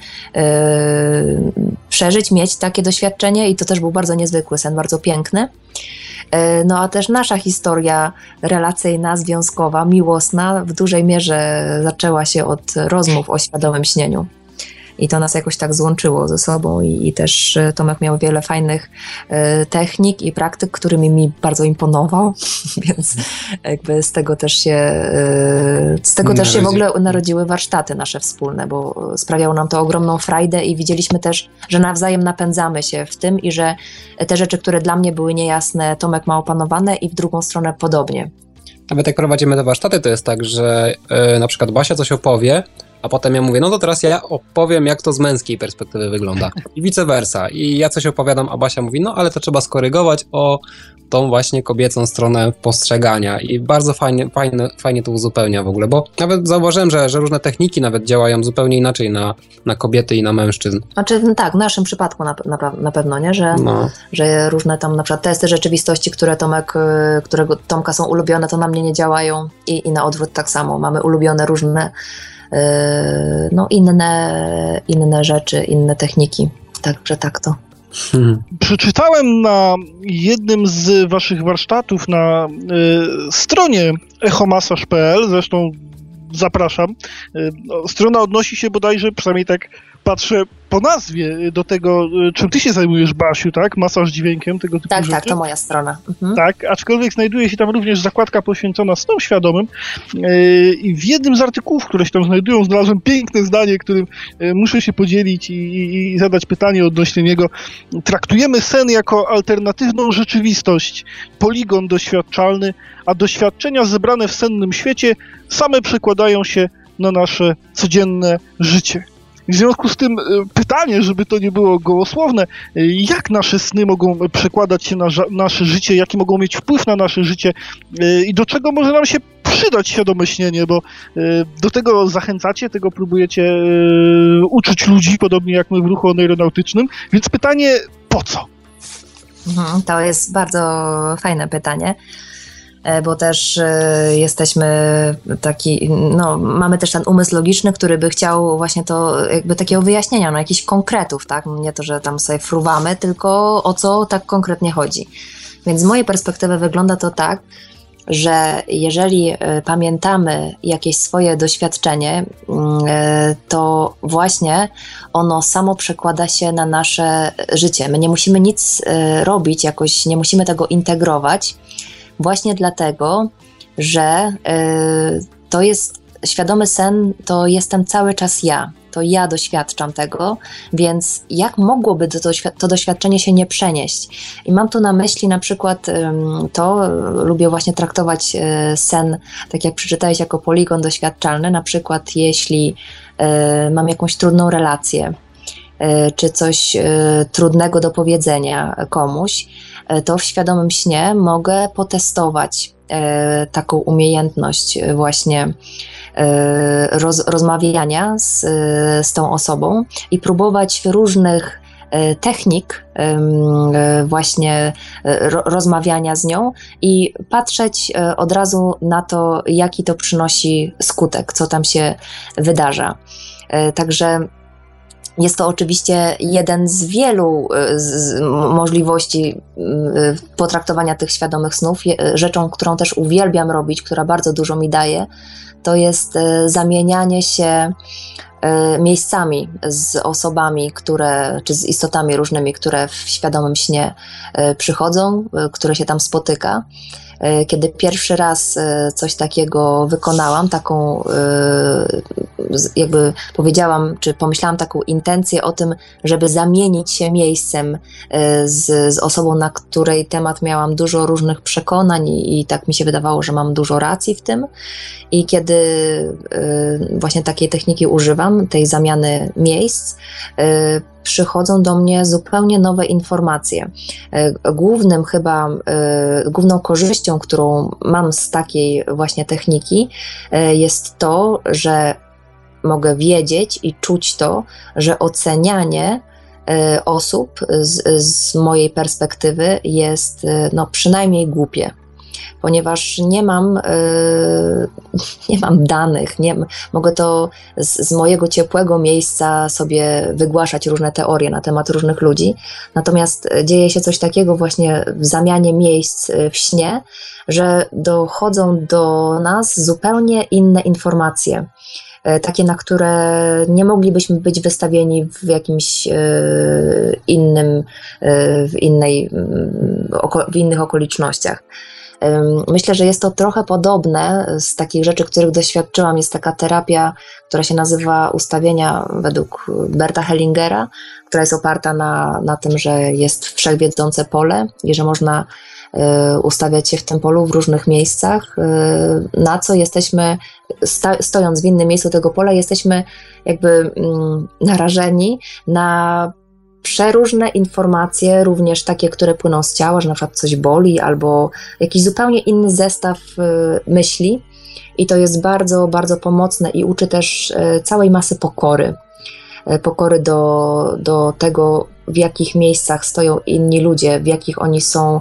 przeżyć, mieć takie doświadczenie i to też był bardzo niezwykły sen, bardzo piękny. No a też nasza historia relacyjna, związkowa, miłosna w dużej mierze zaczęła się od rozmów o świadomym śnieniu i to nas jakoś tak złączyło ze sobą i, i też e, Tomek miał wiele fajnych e, technik i praktyk, którymi mi bardzo imponował, więc jakby z tego też się e, z tego też się w ogóle narodziły warsztaty nasze wspólne, bo sprawiało nam to ogromną frajdę i widzieliśmy też, że nawzajem napędzamy się w tym i że te rzeczy, które dla mnie były niejasne, Tomek ma opanowane i w drugą stronę podobnie. Nawet jak prowadzimy te warsztaty, to jest tak, że yy, na przykład Basia coś opowie, a potem ja mówię, no to teraz ja opowiem, jak to z męskiej perspektywy wygląda. I vice versa. I ja coś opowiadam, a Basia mówi, no ale to trzeba skorygować o tą właśnie kobiecą stronę postrzegania. I bardzo fajnie, fajnie, fajnie to uzupełnia w ogóle, bo nawet zauważyłem, że, że różne techniki nawet działają zupełnie inaczej na, na kobiety i na mężczyzn. Znaczy, no tak, w naszym przypadku na, na, na pewno, nie? Że, no. że różne tam na przykład testy rzeczywistości, które Tomek, y, którego Tomka są ulubione, to na mnie nie działają i, i na odwrót tak samo. Mamy ulubione różne no, inne, inne rzeczy, inne techniki. Także tak to. Hmm. Przeczytałem na jednym z waszych warsztatów na y, stronie echomasaż.pl, zresztą zapraszam. Y, strona odnosi się bodajże, przynajmniej tak patrzę po nazwie do tego, czym ty się zajmujesz, Basiu, tak? Masaż dźwiękiem, tego typu Tak, rzeczy. tak, to moja strona. Mhm. Tak, aczkolwiek znajduje się tam również zakładka poświęcona snom świadomym yy, i w jednym z artykułów, które się tam znajdują, znalazłem piękne zdanie, którym yy, muszę się podzielić i, i, i zadać pytanie odnośnie niego. Traktujemy sen jako alternatywną rzeczywistość, poligon doświadczalny, a doświadczenia zebrane w sennym świecie same przekładają się na nasze codzienne życie. W związku z tym e, pytanie, żeby to nie było gołosłowne, e, jak nasze sny mogą przekładać się na nasze życie, jaki mogą mieć wpływ na nasze życie e, i do czego może nam się przydać świadome bo do tego zachęcacie, tego próbujecie uczyć ludzi, podobnie jak my w ruchu neuronautycznym, więc pytanie, po co? Mhm, to jest bardzo fajne pytanie. E, bo też e, jesteśmy taki, no, mamy też ten umysł logiczny, który by chciał właśnie to, jakby takiego wyjaśnienia, no, jakichś konkretów, tak? Nie to, że tam sobie fruwamy, tylko o co tak konkretnie chodzi. Więc z mojej perspektywy wygląda to tak, że jeżeli e, pamiętamy jakieś swoje doświadczenie, mm, to właśnie ono samo przekłada się na nasze życie. My nie musimy nic robić, jakoś nie musimy tego integrować, właśnie dlatego, że y, to jest świadomy sen, to jestem cały czas ja. To ja doświadczam tego, więc jak mogłoby to, to doświadczenie się nie przenieść? I mam tu na myśli na przykład to, lubię właśnie traktować y, sen, tak jak przeczytałeś, jako poligon doświadczalny, na przykład jeśli y, mam jakąś trudną relację, czy coś trudnego do powiedzenia komuś, E, to w świadomym śnie mogę potestować e, taką umiejętność właśnie e, roz, rozmawiania z, z tą osobą i próbować różnych technik właśnie rozmawiania z nią i patrzeć od razu na to, jaki to przynosi skutek, co tam się wydarza. Także jest to oczywiście jeden z wielu e, z możliwości e, potraktowania tych świadomych snów. Rzeczą, którą też uwielbiam robić, która bardzo dużo mi daje, to jest zamienianie się miejscami z osobami, które, czy z istotami różnymi, które w świadomym śnie przychodzą, które się tam spotyka. E, kiedy pierwszy raz e, coś takiego wykonałam, taką e, jakby powiedziałam, czy pomyślałam taką intencję o tym, żeby zamienić się miejscem z, z osobą, na której temat miałam dużo różnych przekonań i, i tak mi się wydawało, że mam dużo racji w tym. I kiedy właśnie takiej techniki używam, tej zamiany miejsc, przychodzą do mnie zupełnie nowe informacje. E, głównym chyba, e, główną korzyścią, którą mam z takiej właśnie techniki, e, jest to, że mogę wiedzieć i czuć to, że ocenianie osób z, z mojej perspektywy jest no, przynajmniej głupie ponieważ nie mam, e, nie mam danych, nie, mogę to z, z mojego ciepłego miejsca sobie wygłaszać różne teorie na temat różnych ludzi, natomiast dzieje się coś takiego właśnie w zamianie miejsc e, w śnie, że dochodzą do nas zupełnie inne informacje takie, na które nie moglibyśmy być wystawieni w jakimś innym, w, innej, w innych okolicznościach. Myślę, że jest to trochę podobne z takich rzeczy, których doświadczyłam. Jest taka terapia, która się nazywa ustawienia według Berta Hellingera, która jest oparta na, na tym, że jest wszechwiedzące pole i że można e, ustawiać się w tym polu w różnych miejscach, e, na co jesteśmy, stojąc w innym miejscu tego pola, jesteśmy jakby mm, narażeni na przeróżne informacje, również takie, które płyną z ciała, że na przykład coś boli, albo jakiś zupełnie inny zestaw y, myśli. I to jest bardzo, bardzo pomocne i uczy też y, całej masy pokory. Y, pokory do, do tego, w jakich miejscach stoją inni ludzie, w jakich oni są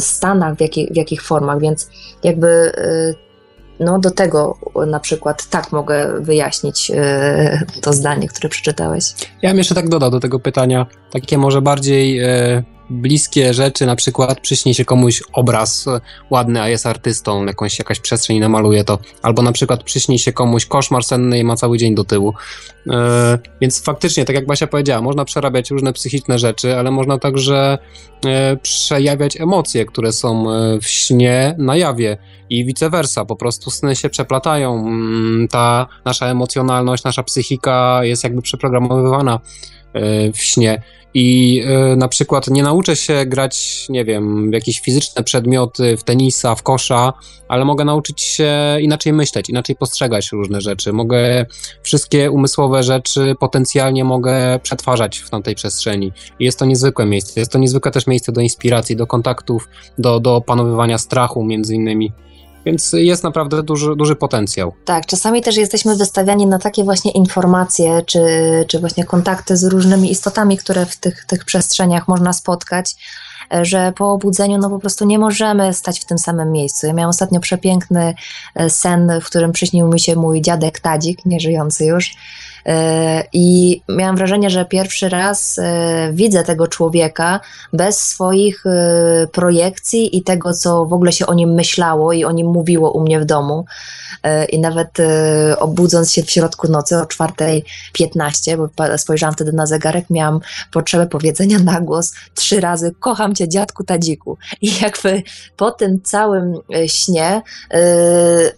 stanach, w, jakich, w jakich formach, więc jakby no do tego na przykład tak mogę wyjaśnić e, to zdanie, które przeczytałeś. Ja bym jeszcze tak dodał do tego pytania, takie może bardziej e, bliskie rzeczy, na przykład przyśni się komuś obraz ładny, a jest artystą, jakąś, jakaś przestrzeń namaluje to, albo na przykład przyśni się komuś koszmar senny i ma cały dzień do tyłu. E, więc faktycznie, tak jak Basia powiedziała, można przerabiać różne psychiczne rzeczy, ale można także e, przejawiać emocje, które są e, w śnie na jawie i vice versa, po prostu sny się przeplatają, mm, ta nasza emocjonalność, nasza psychika jest jakby przeprogramowywana w śnie i y, na przykład nie nauczę się grać, nie wiem, jakieś fizyczne przedmioty, w tenisa, w kosza, ale mogę nauczyć się inaczej myśleć, inaczej postrzegać różne rzeczy. Mogę wszystkie umysłowe rzeczy potencjalnie mogę przetwarzać w tamtej przestrzeni. I jest to niezwykłe miejsce. Jest to niezwykłe też miejsce do inspiracji, do kontaktów, do, do opanowywania strachu między innymi. Więc jest naprawdę duży, duży potencjał. Tak, czasami też jesteśmy wystawiani na takie właśnie informacje, czy, czy właśnie kontakty z różnymi istotami, które w tych, tych przestrzeniach można spotkać że po obudzeniu no po prostu nie możemy stać w tym samym miejscu. Ja miałam ostatnio przepiękny e, sen, w którym przyśnił mi się mój dziadek Tadzik, nieżyjący już, E, I miałam wrażenie, że pierwszy raz e, widzę tego człowieka bez swoich e, projekcji i tego, co w ogóle się o nim myślało i o nim mówiło u mnie w domu. I nawet obudząc się w środku nocy o 4.15, bo spojrzałam wtedy na zegarek, miałam potrzebę powiedzenia na głos trzy razy: Kocham cię, dziadku Tadziku. I jakby po tym całym śnie,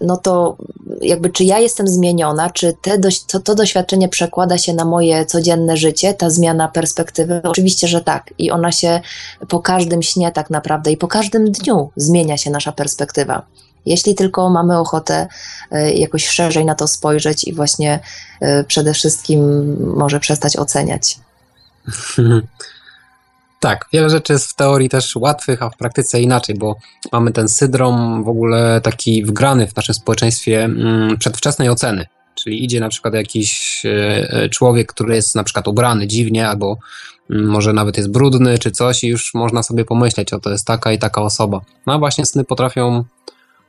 no to jakby czy ja jestem zmieniona, czy te, to, to doświadczenie, przekłada się na moje codzienne życie, ta zmiana perspektywy? Oczywiście, że tak. I ona się po każdym śnie tak naprawdę i po każdym dniu zmienia się nasza perspektywa. Jeśli tylko mamy ochotę e, jakoś szerzej na to spojrzeć i właśnie e, przede wszystkim może przestać oceniać. Tak, wiele rzeczy jest w teorii też łatwych, a w praktyce inaczej, bo mamy ten syndrom w ogóle taki wgrany w naszym społeczeństwie mm, przedwczesnej oceny Czyli idzie na przykład jakiś e, człowiek, który jest na przykład ubrany dziwnie, albo mm, może nawet jest brudny czy coś i już można sobie pomyśleć, o to jest taka i taka osoba. No a właśnie sny potrafią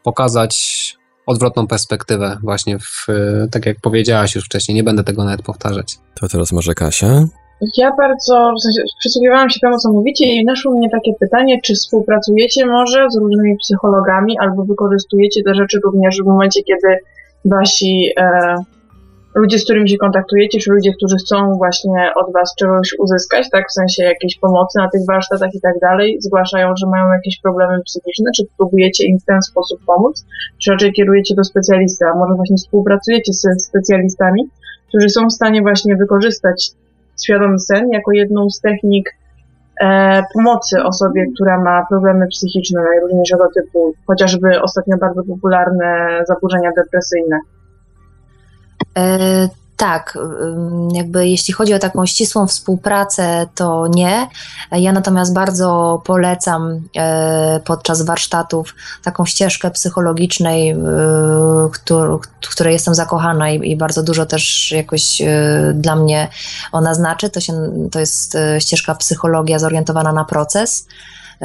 pokazać odwrotną perspektywę właśnie w, tak jak powiedziałaś już wcześniej, nie będę tego nawet powtarzać. To teraz może Kasia? Ja bardzo, w sensie, przysłuchiwałam się temu, co mówicie i naszło mnie takie pytanie, czy współpracujecie może z różnymi psychologami albo wykorzystujecie te rzeczy również w momencie, kiedy wasi e, ludzie, z którymi się kontaktujecie, czy ludzie, którzy chcą właśnie od was czegoś uzyskać, tak, w sensie jakiejś pomocy na tych warsztatach i tak dalej, zgłaszają, że mają jakieś problemy psychiczne, czy próbujecie im w ten sposób pomóc, czy raczej kierujecie do specjalisty, a może właśnie współpracujecie z specjalistami, którzy są w stanie właśnie wykorzystać świadomy sen jako jedną z technik e, pomocy osobie, która ma problemy psychiczne najróżniejszego typu, chociażby ostatnio bardzo popularne zaburzenia depresyjne. E, tak, jakby jeśli chodzi o taką ścisłą współpracę, to nie. Ja natomiast bardzo polecam e, podczas warsztatów taką ścieżkę psychologicznej, e, w której jestem zakochana i bardzo dużo też jakoś dla mnie ona znaczy. To, się, to jest ścieżka psychologia zorientowana na proces.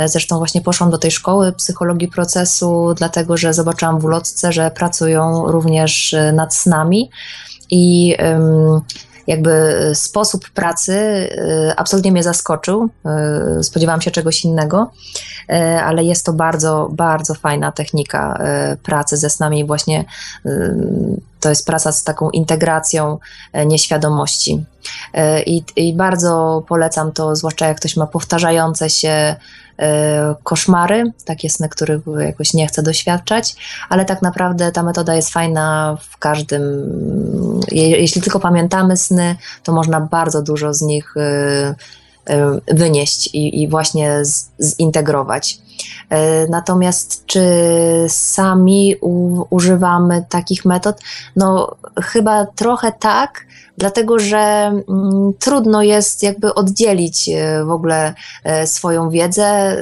Zresztą właśnie poszłam do tej szkoły psychologii procesu, dlatego że zobaczyłam w ulotce, że pracują również nad snami i jakby sposób pracy y, absolutnie mnie zaskoczył. Y, spodziewałam się czegoś innego, y, ale jest to bardzo, bardzo fajna technika pracy ze snami. Właśnie to jest praca z taką integracją nieświadomości. I, I bardzo polecam to, zwłaszcza jak ktoś ma powtarzające się E, koszmary, takie sny, których jakoś nie chcę doświadczać, ale tak naprawdę ta metoda jest fajna w każdym. Jeśli tylko pamiętamy sny, to można bardzo dużo z nich e, e, wynieść i, i właśnie z, zintegrować. Natomiast czy sami u, używamy takich metod? No, chyba trochę tak, dlatego że mm, trudno jest jakby oddzielić e, w ogóle e, swoją wiedzę e,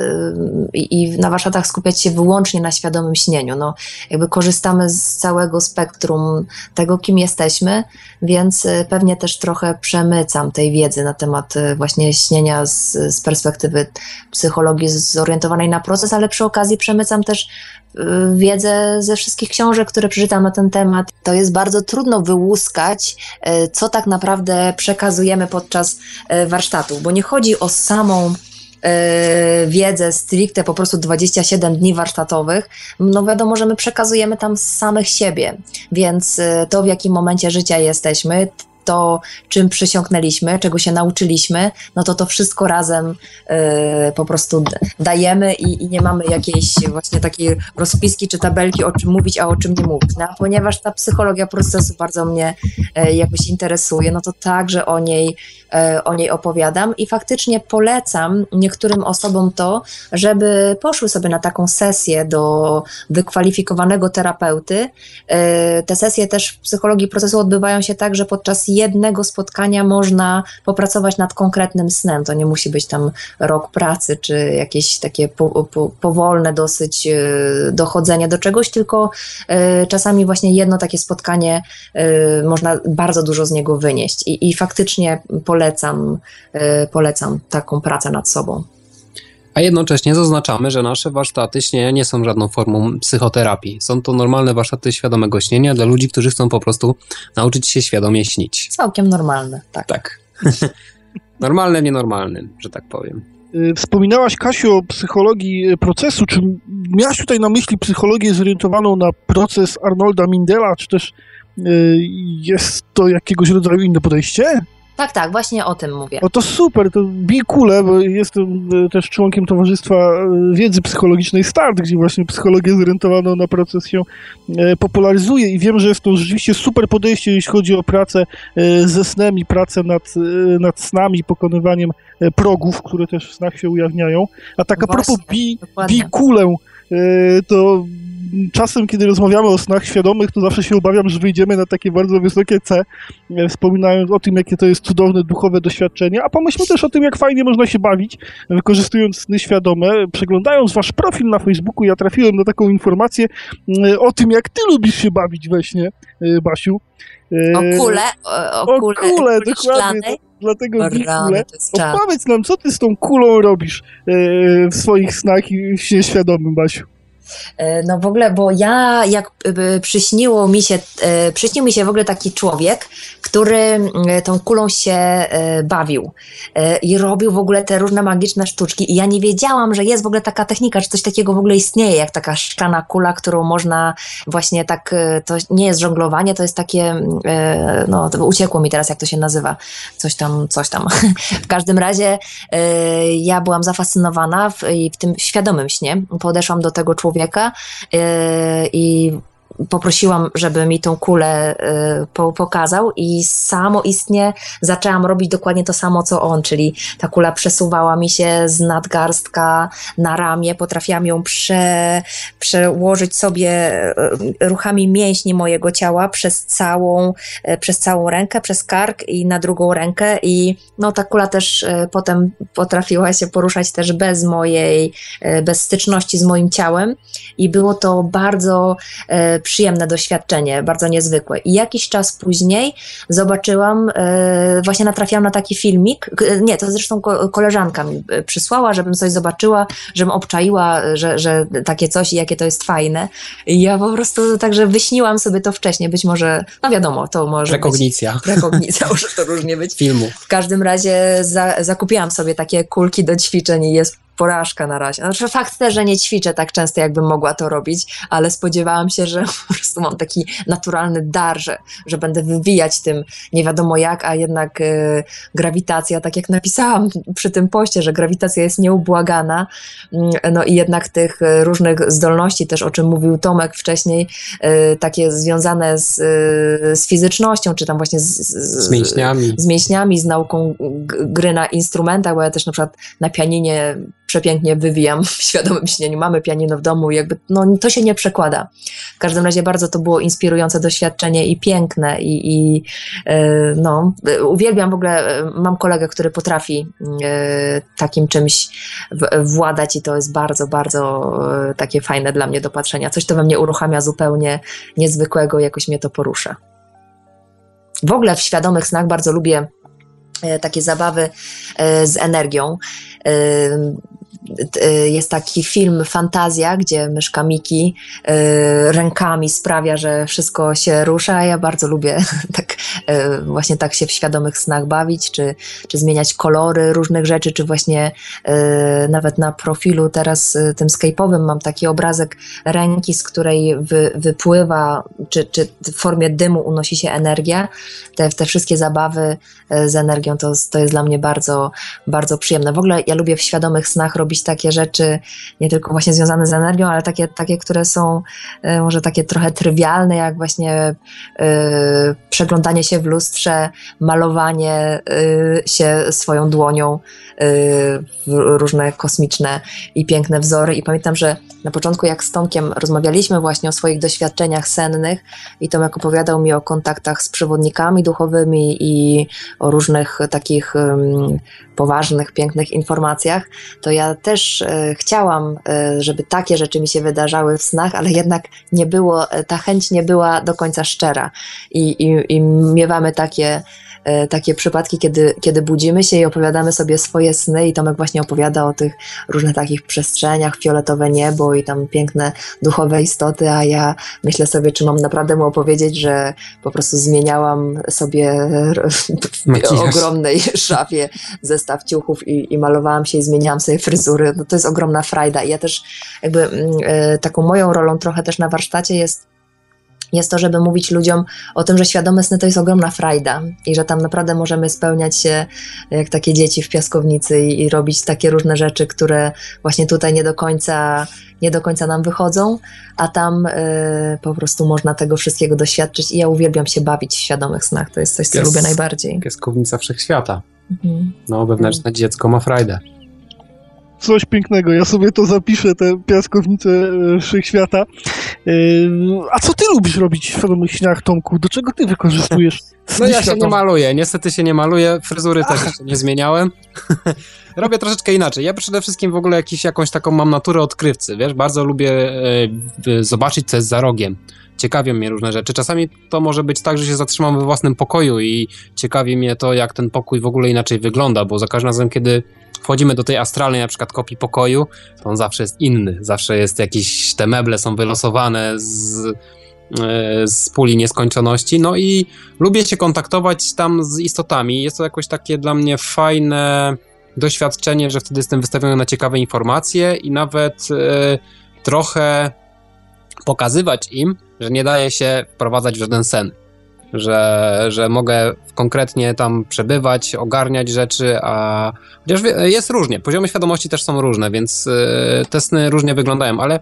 i na warsztatach skupiać się wyłącznie na świadomym śnieniu. No, jakby korzystamy z całego spektrum tego, kim jesteśmy, więc pewnie też trochę przemycam tej wiedzy na temat właśnie śnienia z, z perspektywy psychologii zorientowanej na proces, ale przy okazji przemycam też wiedzę ze wszystkich książek, które przeczytam na ten temat. To jest bardzo trudno wyłuskać, e, co tak naprawdę przekazujemy podczas e, warsztatów, bo nie chodzi o samą wiedzę stricte po prostu 27 dni warsztatowych, no wiadomo, że my przekazujemy tam samych siebie, więc to w jakim momencie życia jesteśmy, to, czym przysiągnęliśmy, czego się nauczyliśmy, no to to wszystko razem y, po prostu dajemy i, i, nie mamy jakiejś właśnie takiej rozpiski czy tabelki, o czym mówić, a o czym nie mówić. No, a ponieważ ta psychologia procesu bardzo mnie y, jakoś interesuje, no to także o niej, y, o niej opowiadam i faktycznie polecam niektórym osobom to, żeby poszły sobie na taką sesję do wykwalifikowanego terapeuty. Te sesje też w psychologii procesu odbywają się tak, że podczas jednego spotkania można popracować nad konkretnym snem. To nie musi być tam rok pracy, czy jakieś takie po, po, powolne dosyć e, dochodzenie do czegoś, tylko e, czasami właśnie jedno takie spotkanie e, można bardzo dużo z niego wynieść. I, i faktycznie polecam, polecam taką pracę nad sobą. A jednocześnie zaznaczamy, że nasze warsztaty śnienia nie są żadną formą psychoterapii. Są to normalne warsztaty świadomego śnienia dla ludzi, którzy chcą po prostu nauczyć się świadomie śnić. Całkiem normalne, tak. Tak. Normalne, nienormalnym, że tak powiem. Y, wspominałaś, Kasiu, o psychologii y, procesu. Czy miałaś tutaj na myśli psychologię zorientowaną na proces Arnolda Mindela, czy też y, jest to jakiegoś rodzaju inne podejście? Tak, tak, właśnie o tym mówię. O to super, to bij kule, bo jestem e, też członkiem Towarzystwa e, Wiedzy Psychologicznej START, gdzie właśnie psychologię zorientowaną na proces się e, popularyzuje i wiem, że jest to rzeczywiście super podejście, jeśli chodzi o pracę ze snem i pracę nad, nad snami, pokonywaniem progów, które też w snach się ujawniają. A tak a propos bij, bij kulę, to czasem, kiedy rozmawiamy o snach świadomych, to zawsze się obawiam, że wyjdziemy na takie bardzo wysokie C, e, wspominając o tym, jakie to jest cudowne duchowe doświadczenie, a pomyślmy też o tym, jak fajnie można się bawić, wykorzystując sny świadome. Przeglądając wasz profil na Facebooku, ja trafiłem na taką informację e, o tym, jak ty lubisz się bawić we śnie, e, Basiu. O kule, o, o kule, o kule dokładnie. Dlatego rany, Opowiedz nam, co ty z tą kulą robisz w swoich snach i w śnie świadomym, Basiu. E, no w ogóle, bo ja jak e, przyśniło mi się, e, przyśnił mi się w ogóle taki człowiek, który tą kulą się bawił i robił w ogóle te różne magiczne sztuczki. I ja nie wiedziałam, że jest w ogóle taka technika, że coś takiego w ogóle istnieje, jak taka szklana kula, którą można właśnie tak, to nie jest żonglowanie, to jest takie, no uciekło mi teraz, jak to się nazywa, coś tam, coś tam. W każdym razie ja byłam zafascynowana w, w tym świadomym śnie, podeszłam do tego człowieka, człowieka e, i poprosiłam, żeby mi tą kulę y, pokazał i samoistnie zaczęłam robić dokładnie to samo, co on, czyli ta kula przesuwała mi się z nadgarstka na ramię, potrafiłam ją prze, przełożyć sobie y, ruchami mięśni mojego ciała przez całą, y, przez całą rękę, przez kark i na drugą rękę i no ta kula też potem potrafiła się poruszać też bez mojej, bez styczności z moim ciałem i było to bardzo przyjemne doświadczenie, bardzo niezwykłe. I jakiś czas później zobaczyłam, e, właśnie natrafiłam na taki filmik, nie, to zresztą koleżanka mi e, przysłała, żebym coś zobaczyła, żebym obczaiła, że, że takie coś i jakie to jest fajne. I ja po prostu także wyśniłam sobie to wcześniej, być może, no wiadomo, to może Rekognicja. Być, rekognicja, może to różnie być. Filmu. W każdym razie za, zakupiłam sobie takie kulki do ćwiczeń i jest porażka na razie. Znaczy fakt też, że nie ćwiczę tak często, jakbym mogła to robić, ale spodziewałam się, że po prostu mam taki naturalny dar, że, że będę wywijać tym nie wiadomo jak, a jednak y, grawitacja, tak jak napisałam przy tym poście, że grawitacja jest nieubłagana, y, no i jednak tych y, różnych zdolności, też o czym mówił Tomek wcześniej, y, takie związane z, y, z fizycznością, czy tam właśnie z, z, z mięśniami. z mięśniami, z nauką gry na instrumentach, bo ja też na przykład na pianinie przepięknie wywijam w świadomym śnieniu. Mamy pianino w domu jakby no, to się nie przekłada. W każdym razie bardzo to było inspirujące doświadczenie i piękne i, i yy, no, uwielbiam w ogóle, mam kolegę, który potrafi yy, takim czymś w, władać i to jest bardzo, bardzo yy, takie fajne dla mnie do patrzenia. Coś to we mnie uruchamia zupełnie niezwykłego, jakoś mnie to porusza. W ogóle w świadomych snach bardzo lubię takie zabawy z energią. Y, jest taki film Fantazja, gdzie myszka Miki y, rękami sprawia, że wszystko się rusza. Ja bardzo lubię tak, właśnie tak się w świadomych snach bawić, czy, czy zmieniać kolory różnych rzeczy, czy właśnie nawet na profilu teraz tym skype'owym mam taki obrazek ręki, z której wy, wypływa, czy, czy w formie dymu unosi się energia. Te, te wszystkie zabawy z energią to, to jest dla mnie bardzo, bardzo przyjemne. W ogóle ja lubię w świadomych snach robić takie rzeczy, nie tylko właśnie związane z energią, ale takie, takie które są e, może takie trochę trywialne, jak właśnie y, przeglądanie się w lustrze, malowanie y, się swoją dłonią w różne kosmiczne i piękne wzory. I pamiętam, że na początku, jak z Tomkiem rozmawialiśmy właśnie o swoich doświadczeniach sennych, i Tomek opowiadał mi o kontaktach z przewodnikami duchowymi i o różnych takich poważnych, pięknych informacjach, to ja też e, chciałam, żeby takie rzeczy mi się wydarzały w snach, ale jednak nie było, ta chęć nie była do końca szczera. I, i, i miewamy takie E, takie przypadki, kiedy, kiedy budzimy się i opowiadamy sobie swoje sny i Tomek właśnie opowiada o tych różnych takich przestrzeniach, fioletowe niebo i tam piękne duchowe istoty, a ja myślę sobie, czy mam naprawdę mu opowiedzieć, że po prostu zmieniałam sobie w ogromnej szafie zestaw ciuchów i, i malowałam się i zmieniałam sobie fryzury. No to jest ogromna frajda i ja też jakby mm, e, taką moją rolą trochę też na warsztacie jest jest to, żeby mówić ludziom o tym, że świadome sny to jest ogromna frajda i że tam naprawdę możemy spełniać się jak takie dzieci w piaskownicy i, i robić takie różne rzeczy, które właśnie tutaj nie do końca, nie do końca nam wychodzą, a tam y, po prostu można tego wszystkiego doświadczyć i ja uwielbiam się bawić w świadomych snach. To jest coś, co Pies, lubię najbardziej. Piaskownica wszechświata. Mhm. No, wewnętrzne mhm. dziecko ma frajdę coś pięknego. Ja sobie to zapiszę, te piaskownice e, wszechświata. A co ty lubisz robić w świadomych śniach, Tomku? Do czego ty wykorzystujesz No ja się nie maluję, niestety się nie maluję, fryzury też jeszcze nie zmieniałem. Robię troszeczkę inaczej. Ja przede wszystkim w ogóle jakiś, jakąś taką mam naturę odkrywcy, wiesz, bardzo lubię e, zobaczyć, co jest za rogiem. Ciekawią mnie różne rzeczy. Czasami to może być tak, że się zatrzymam we własnym pokoju i ciekawi mnie to, jak ten pokój w ogóle inaczej wygląda, bo za każdym razem, kiedy wchodzimy do tej astralnej na przykład kopii pokoju, to on zawsze jest inny. Zawsze jest jakiś, te meble są wylosowane z, e, z puli nieskończoności. No i lubię się kontaktować tam z istotami. Jest to jakoś takie dla mnie fajne doświadczenie, że wtedy jestem wystawiony na ciekawe informacje i nawet e, trochę pokazywać im, że nie daje się wprowadzać w żaden sen że, że mogę konkretnie tam przebywać, ogarniać rzeczy, a chociaż jest różnie, poziomy świadomości też są różne, więc y, te sny różnie wyglądają, ale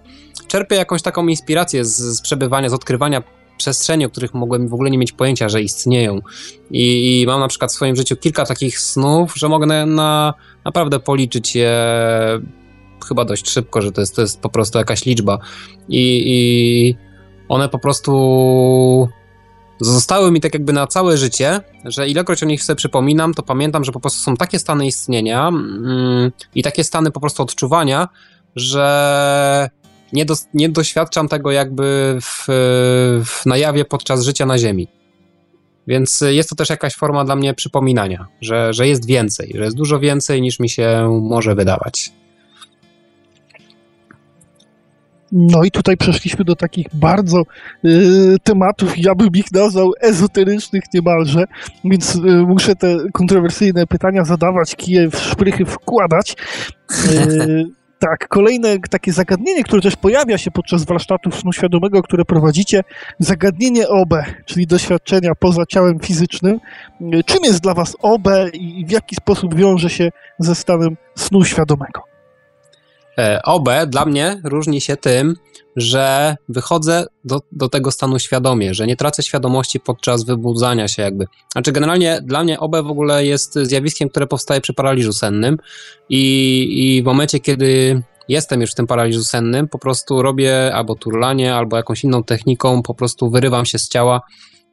czerpię jakąś taką inspirację z, z przebywania, z odkrywania przestrzeni, o których mogłem w ogóle nie mieć pojęcia, że istnieją. I, I, mam na przykład w swoim życiu kilka takich snów, że mogę na, na, naprawdę policzyć je chyba dość szybko, że to jest, to jest po prostu jakaś liczba. I, i one po prostu zostały mi tak jakby na całe życie, że ilekroć o nich sobie przypominam, to pamiętam, że po prostu są takie stany istnienia mm, i takie stany po prostu odczuwania, że nie, do, nie doświadczam tego jakby w, w, na jawie podczas życia na Ziemi. Więc jest to też jakaś forma dla mnie przypominania, że, że jest więcej, że jest dużo więcej niż mi się może wydawać. No i tutaj przeszliśmy do takich bardzo y, tematów, ja bym ich nazwał ezoterycznych niemalże, więc y, muszę te kontrowersyjne pytania zadawać, kije w szprychy wkładać. Y, tak, kolejne takie zagadnienie, które też pojawia się podczas warsztatów snu świadomego, które prowadzicie, zagadnienie OB, czyli doświadczenia poza ciałem fizycznym. Y, czym jest dla Was OB i w jaki sposób wiąże się ze stanem snu świadomego? E, OB dla mnie różni się tym, że wychodzę do, do tego stanu świadomie, że nie tracę świadomości podczas wybudzania się jakby. Znaczy generalnie dla mnie OB w ogóle jest zjawiskiem, które powstaje przy paraliżu sennym i, i w momencie, kiedy jestem już w tym paraliżu sennym, po prostu robię albo turlanie, albo jakąś inną techniką, po prostu wyrywam się z ciała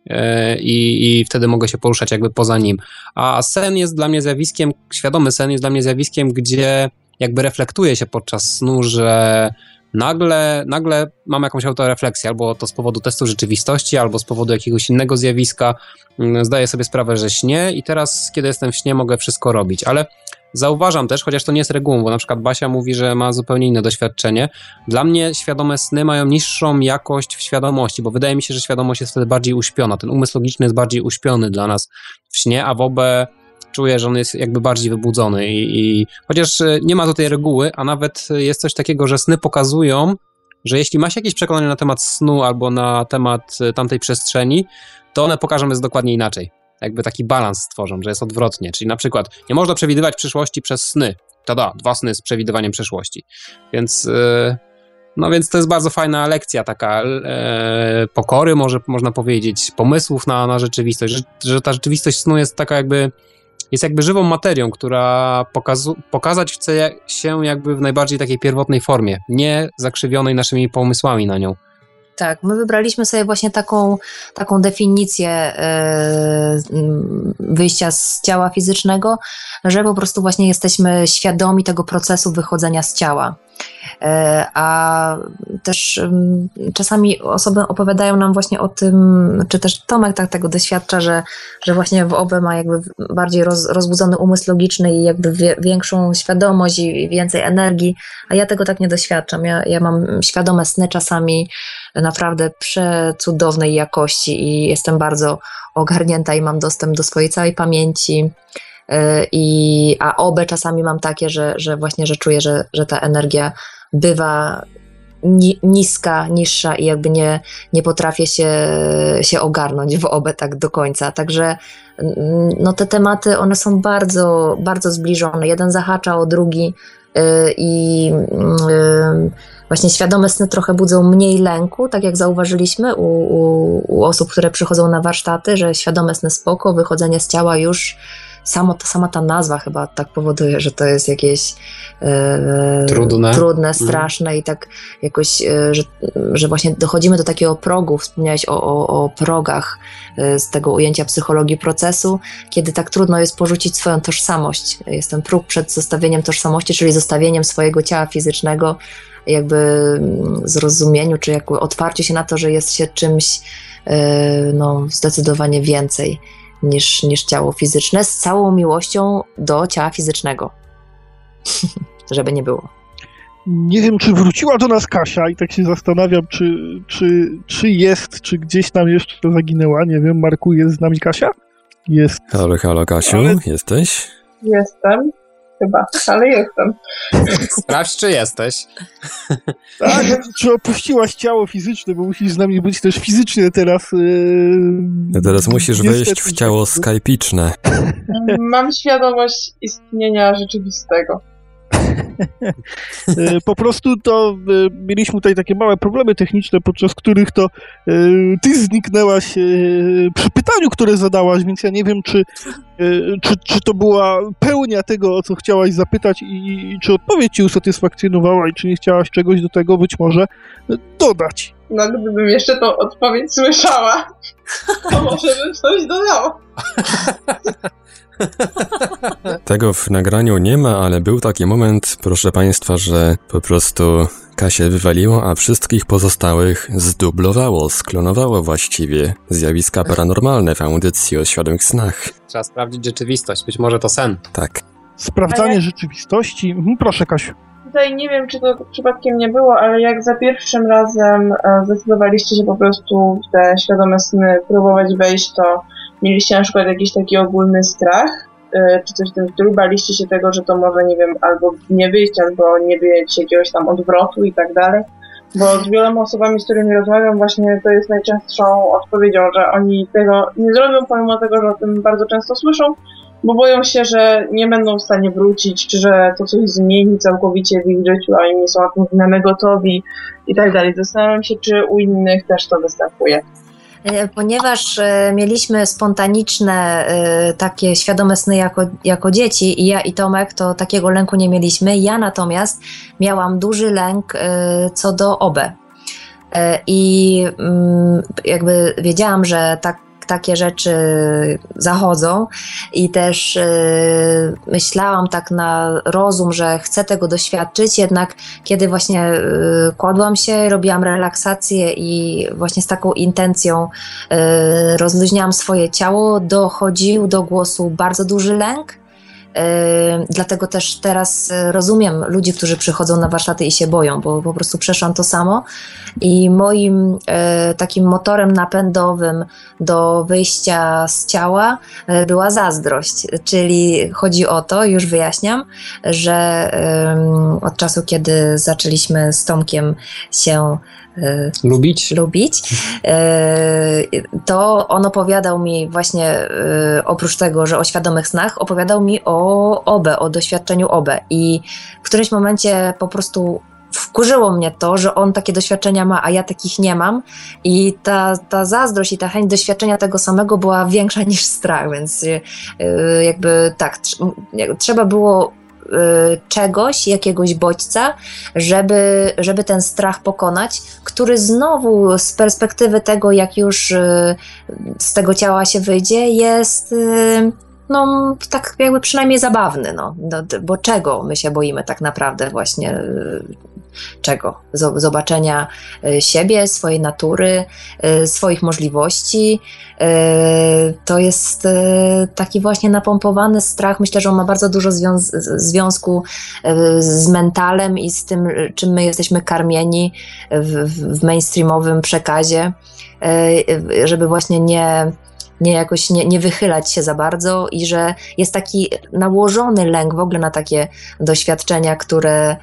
e, i, i wtedy mogę się poruszać jakby poza nim. A sen jest dla mnie zjawiskiem, świadomy sen jest dla mnie zjawiskiem, gdzie jakby reflektuje się podczas snu, że nagle, nagle mam jakąś autorefleksję, albo to z powodu testu rzeczywistości, albo z powodu jakiegoś innego zjawiska. Mm, zdaję sobie sprawę, że śnie i teraz, kiedy jestem w śnie, mogę wszystko robić, ale zauważam też, chociaż to nie jest regułą, bo na przykład Basia mówi, że ma zupełnie inne doświadczenie. Dla mnie świadome sny mają niższą jakość w świadomości, bo wydaje mi się, że świadomość jest wtedy bardziej uśpiona. Ten umysł logiczny jest bardziej uśpiony dla nas w śnie, a w obie czuję, że on jest jakby bardziej wybudzony i, i chociaż e, nie ma tutaj reguły, a nawet jest coś takiego, że sny pokazują, że jeśli masz jakieś przekonanie na temat snu albo na temat e, tamtej przestrzeni, to one pokażą jest dokładnie inaczej. Jakby taki balans stworzą, że jest odwrotnie. Czyli na przykład nie można przewidywać przyszłości przez sny. Tada, dwa sny z przewidywaniem przyszłości. Więc yy, no więc to jest bardzo fajna lekcja taka e, pokory, może można powiedzieć, pomysłów na, na rzeczywistość, że, że ta rzeczywistość snu jest taka jakby jest jakby żywą materią, która pokazu- pokazać chce się jakby w najbardziej takiej pierwotnej formie, nie zakrzywionej naszymi pomysłami na nią. Tak, my wybraliśmy sobie właśnie taką, taką definicję yy, wyjścia z ciała fizycznego, że po prostu właśnie jesteśmy świadomi tego procesu wychodzenia z ciała. E, a też czasami osoby opowiadają nam właśnie o tym, czy też Tomek tak tego doświadcza, że, że właśnie w OBE ma jakby bardziej roz, rozbudzony umysł logiczny i jakby wie, większą świadomość i więcej energii, a ja tego tak nie doświadczam. Ja, ja mam świadome sny czasami naprawdę przecudownej jakości i jestem bardzo ogarnięta i mam dostęp do swojej całej pamięci. E, I, a obę czasami mam takie, że, że właśnie, że czuję, że, że ta energia bywa ni, niska, niższa i jakby nie, nie potrafię się, się ogarnąć w obę tak do końca. Także no te tematy, one są bardzo, bardzo zbliżone. Jeden zahacza o drugi e, i e, właśnie świadome sny trochę budzą mniej lęku, tak jak zauważyliśmy u, u, u osób, które przychodzą na warsztaty, że świadome sny spoko, wychodzenie z ciała już samo, sama ta nazwa chyba tak powoduje, że to jest jakieś e, trudne. trudne, mhm. straszne mm. i tak jakoś, e, że, że właśnie dochodzimy do takiego progu, wspomniałeś o, o, o progach e, z tego ujęcia psychologii procesu, kiedy tak trudno jest porzucić swoją tożsamość. Jest ten próg przed zostawieniem tożsamości, czyli zostawieniem swojego ciała fizycznego, jakby mm, zrozumieniu, czy jakby otwarciu się na to, że jest się czymś no, zdecydowanie więcej niż, niż ciało fizyczne, z całą miłością do ciała fizycznego. Żeby nie było. Nie wiem, czy wróciła do nas Kasia i tak się zastanawiam, czy, czy, czy jest, czy gdzieś tam jeszcze zaginęła. Nie wiem, Marku, jest z nami Kasia? Jest. Halo, halo, Kasiu, Ale... jesteś? Jestem chyba, ale jestem. Sprawdź, czy jesteś. Tak, czy opuściłaś ciało fizyczne, bo musisz z nami być też fizycznie teraz. Yy, teraz musisz wejść w ciało skypiczne. Mam świadomość istnienia rzeczywistego. E, po prostu to e, mieliśmy tutaj takie małe problemy techniczne, podczas których to e, ty zniknęłaś przy pytaniu, które zadałaś, więc ja nie wiem, czy, czy, czy to była pełnia tego, o co chciałaś zapytać i, i czy odpowiedź ci usatysfakcjonowała i czy nie chciałaś czegoś do tego być może dodać. No, gdybym jeszcze tą odpowiedź słyszała, to może bym coś dodała. Tego w nagraniu nie ma, ale był taki moment, proszę Państwa, że po prostu Kasię wywaliło, a wszystkich pozostałych zdublowało, sklonowało właściwie zjawiska paranormalne w audycji o świadomych snach. Trzeba sprawdzić rzeczywistość, być może to sen. Tak. Sprawdzanie rzeczywistości. Mhm, proszę, Kasiu. Tutaj nie wiem, czy to przypadkiem nie było, ale jak za pierwszym razem e, zdecydowaliście się po prostu w te świadome sny próbować wejść, to mieliście na przykład jakiś taki ogólny strach, y, czy coś w tym stylu, baliście się tego, że to może, nie wiem, albo nie wyjść, albo nie być jakiegoś tam odwrotu i tak dalej. Bo z wieloma osobami, z którymi rozmawiam, właśnie to jest najczęstszą odpowiedzią, że oni tego nie zrobią, pomimo tego, że o tym bardzo często słyszą, bo boją się, że nie będą w stanie wrócić, czy że to coś zmieni całkowicie w ich życiu, a inni są na gotowi i tak dalej. Zastanawiam się, czy u innych też to występuje. E, ponieważ e, mieliśmy spontaniczne e, takie świadome sny jako, jako dzieci i ja i Tomek to takiego lęku nie mieliśmy. Ja natomiast miałam duży lęk co do OB. I mm, jakby wiedziałam, że tak takie rzeczy zachodzą. I też yy, myślałam tak na rozum, że chcę tego doświadczyć, jednak kiedy właśnie yy, kładłam się, robiłam relaksację i właśnie z taką intencją yy, rozluźniałam swoje ciało, dochodził do głosu bardzo duży lęk Dlatego też teraz e, rozumiem ludzi, którzy przychodzą na warsztaty i się boją, bo po prostu przeszłam to samo. I moim e, takim motorem napędowym do wyjścia z ciała e, była zazdrość. Czyli chodzi o to, już wyjaśniam, że od czasu, kiedy zaczęliśmy z Tomkiem się lubić. lubić, e, to on opowiadał mi właśnie, e, oprócz tego, że o świadomych snach, opowiadał mi o OBE, o doświadczeniu OBE i w którymś momencie po prostu wkurzyło mnie to, że on takie doświadczenia ma, a ja takich nie mam. I ta, ta zazdrość i ta chęć doświadczenia tego samego była większa niż strach, więc jakby tak, trzeba było czegoś, jakiegoś bodźca, żeby, żeby ten strach pokonać, który znowu z perspektywy tego, jak już y, z tego ciała się wyjdzie, jest y, no, tak jakby przynajmniej zabawny, no, no, bo czego my się boimy tak naprawdę właśnie, czego? Zobaczenia siebie, swojej natury, swoich możliwości, to jest taki właśnie napompowany strach. Myślę, że on ma bardzo dużo związ związku z mentalem i z tym, czym my jesteśmy karmieni w mainstreamowym przekazie, żeby właśnie nie nie jakoś nie, nie wychylać się za bardzo i że jest taki nałożony lęk w ogóle na takie doświadczenia, które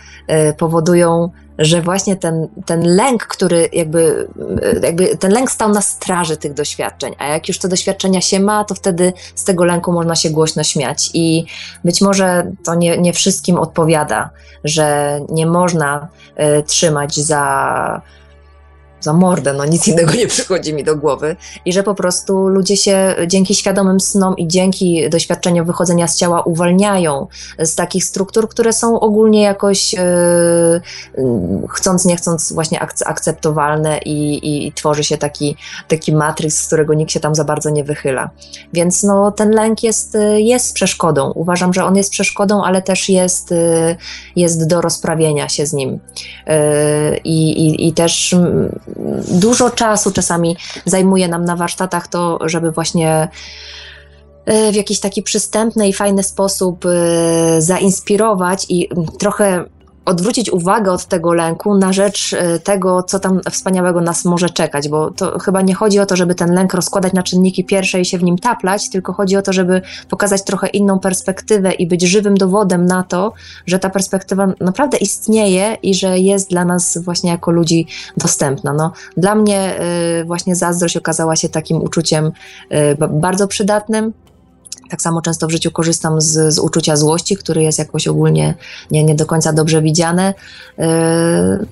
powodują że właśnie ten, ten lęk, który jakby, jakby ten lęk stał na straży tych doświadczeń, a jak już te doświadczenia się ma, to wtedy z tego lęku można się głośno śmiać. I być może to nie, nie wszystkim odpowiada, że nie można y, trzymać za za mordę, no nic innego nie przychodzi mi do głowy. I że po prostu ludzie się dzięki świadomym snom i dzięki doświadczeniom wychodzenia z ciała uwalniają z takich struktur, które są ogólnie jakoś yy, chcąc, nie chcąc właśnie akceptowalne i, i, i, tworzy się taki, taki matryc, z którego nikt się tam za bardzo nie wychyla. Więc no, ten lęk jest, jest przeszkodą. Uważam, że on jest przeszkodą, ale też jest, jest do rozprawienia się z nim. Yy, i, i też dużo czasu czasami zajmuje nam na warsztatach to, żeby właśnie e, w jakiś taki przystępny i fajny sposób e, zainspirować i trochę odwrócić uwagę od tego lęku na rzecz e, tego, co tam wspaniałego nas może czekać, bo to chyba nie chodzi o to, żeby ten lęk rozkładać na czynniki pierwsze i się w nim taplać, tylko chodzi o to, żeby pokazać trochę inną perspektywę i być żywym dowodem na to, że ta perspektywa naprawdę istnieje i że jest dla nas właśnie jako ludzi dostępna. No, dla mnie y, właśnie zazdrość okazała się takim uczuciem y, bardzo przydatnym, tak samo często w życiu korzystam z, z uczucia złości, który jest jakoś ogólnie nie, nie do końca dobrze widziane. Yy,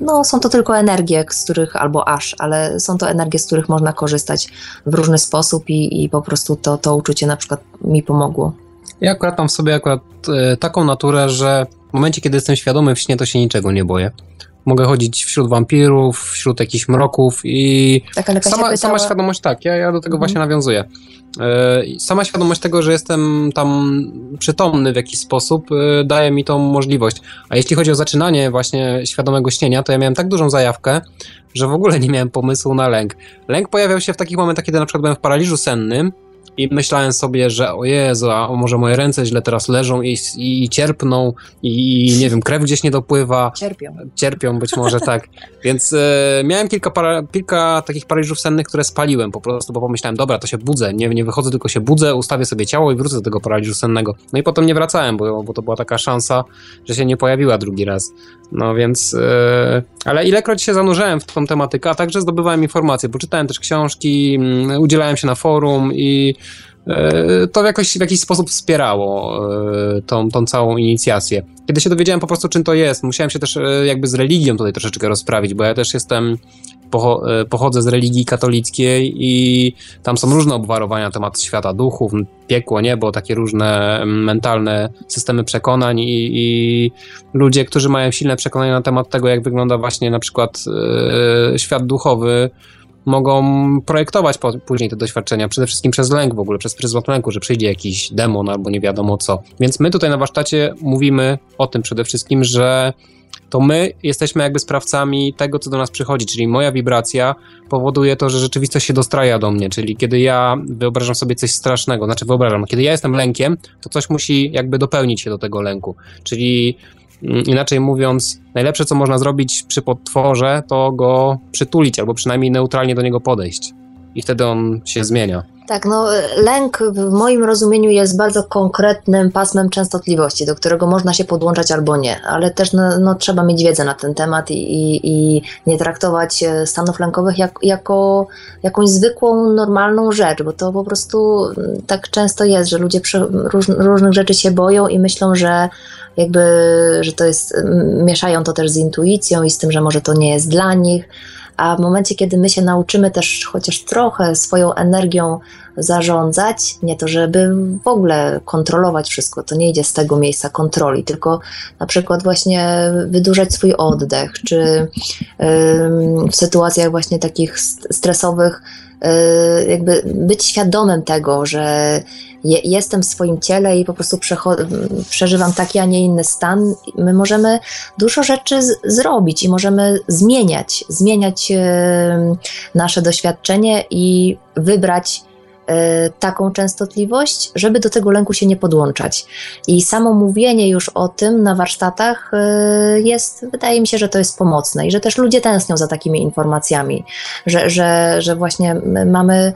no, są to tylko energie, z których, albo aż, ale są to energie, z których można korzystać w różny sposób i, i po prostu to, to uczucie na przykład mi pomogło. Ja akurat mam w sobie akurat e, taką naturę, że w momencie, kiedy jestem świadomy w śnie, to się niczego nie boję mogę chodzić wśród wampirów, wśród jakichś mroków i tak, ale sama, sama świadomość, tak, ja, ja do tego mhm. właśnie nawiązuję. E, sama świadomość tego, że jestem tam przytomny w jakiś sposób, e, daje mi tą możliwość. A jeśli chodzi o zaczynanie właśnie świadomego śnienia, to ja miałem tak dużą zajawkę, że w ogóle nie miałem pomysłu na lęk. Lęk pojawiał się w takich momentach, kiedy na przykład byłem w paraliżu sennym, i myślałem sobie, że o Jezu, a może moje ręce źle teraz leżą i, i cierpną i nie wiem, krew gdzieś nie dopływa. Cierpią. Cierpią być może, tak. Więc e, miałem kilka, para, kilka takich paraliżów sennych, które spaliłem po prostu, bo pomyślałem, dobra, to się budzę, nie, nie wychodzę, tylko się budzę, ustawię sobie ciało i wrócę do tego paraliżu sennego. No i potem nie wracałem, bo, bo to była taka szansa, że się nie pojawiła drugi raz. No więc, e, ale ilekroć się zanurzałem w tą tematykę, a także zdobywałem informacje, bo czytałem też książki, mm, udzielałem się na forum i e, to jakoś, w jakiś sposób wspierało e, tą, tą całą inicjację. Kiedy się dowiedziałem po prostu, czym to jest, musiałem się też jakby z religią tutaj troszeczkę rozprawić, bo ja też jestem pochodzę z religii katolickiej i tam są różne obwarowania na temat świata duchów, piekło, niebo, takie różne mentalne systemy przekonań i, i ludzie, którzy mają silne przekonania na temat tego, jak wygląda właśnie na przykład e, świat duchowy, mogą projektować po, później te doświadczenia, przede wszystkim przez lęk w ogóle, przez pryzmat lęku, że przyjdzie jakiś demon albo nie wiadomo co. Więc my tutaj na warsztacie mówimy o tym przede wszystkim, że to my jesteśmy jakby sprawcami tego, co do nas przychodzi, czyli moja wibracja powoduje to, że rzeczywistość się dostraja do mnie, czyli kiedy ja wyobrażam sobie coś strasznego, znaczy wyobrażam, kiedy ja jestem lękiem, to coś musi jakby dopełnić się do tego lęku, czyli mm, inaczej mówiąc, najlepsze co można zrobić przy potworze, to go przytulić albo przynajmniej neutralnie do niego podejść i wtedy on się zmienia. Tak, no lęk w moim rozumieniu jest bardzo konkretnym pasmem częstotliwości, do którego można się podłączać albo nie, ale też no, no trzeba mieć wiedzę na ten temat i, i, i nie traktować e, stanów lękowych jak, jako jakąś zwykłą, normalną rzecz, bo to po prostu mm, tak często jest, że ludzie róż, różnych rzeczy się boją i myślą, że jakby, że to jest, mieszają to też z intuicją i z tym, że może to nie jest dla nich, a w momencie, kiedy my się nauczymy też chociaż trochę swoją energią zarządzać, nie to, żeby w ogóle kontrolować wszystko, to nie idzie z tego miejsca kontroli, tylko na przykład właśnie wydłużać swój oddech, czy w sytuacjach właśnie takich stresowych, jakby być świadomym tego, że je, jestem w swoim ciele i po prostu przeżywam taki, a nie inny stan, my możemy dużo rzeczy zrobić i możemy zmieniać, zmieniać y, nasze doświadczenie i wybrać E, taką częstotliwość, żeby do tego lęku się nie podłączać. I samo mówienie już o tym na warsztatach e, jest, wydaje mi się, że to jest pomocne i że też ludzie tęsknią za takimi informacjami, że, że, że właśnie mamy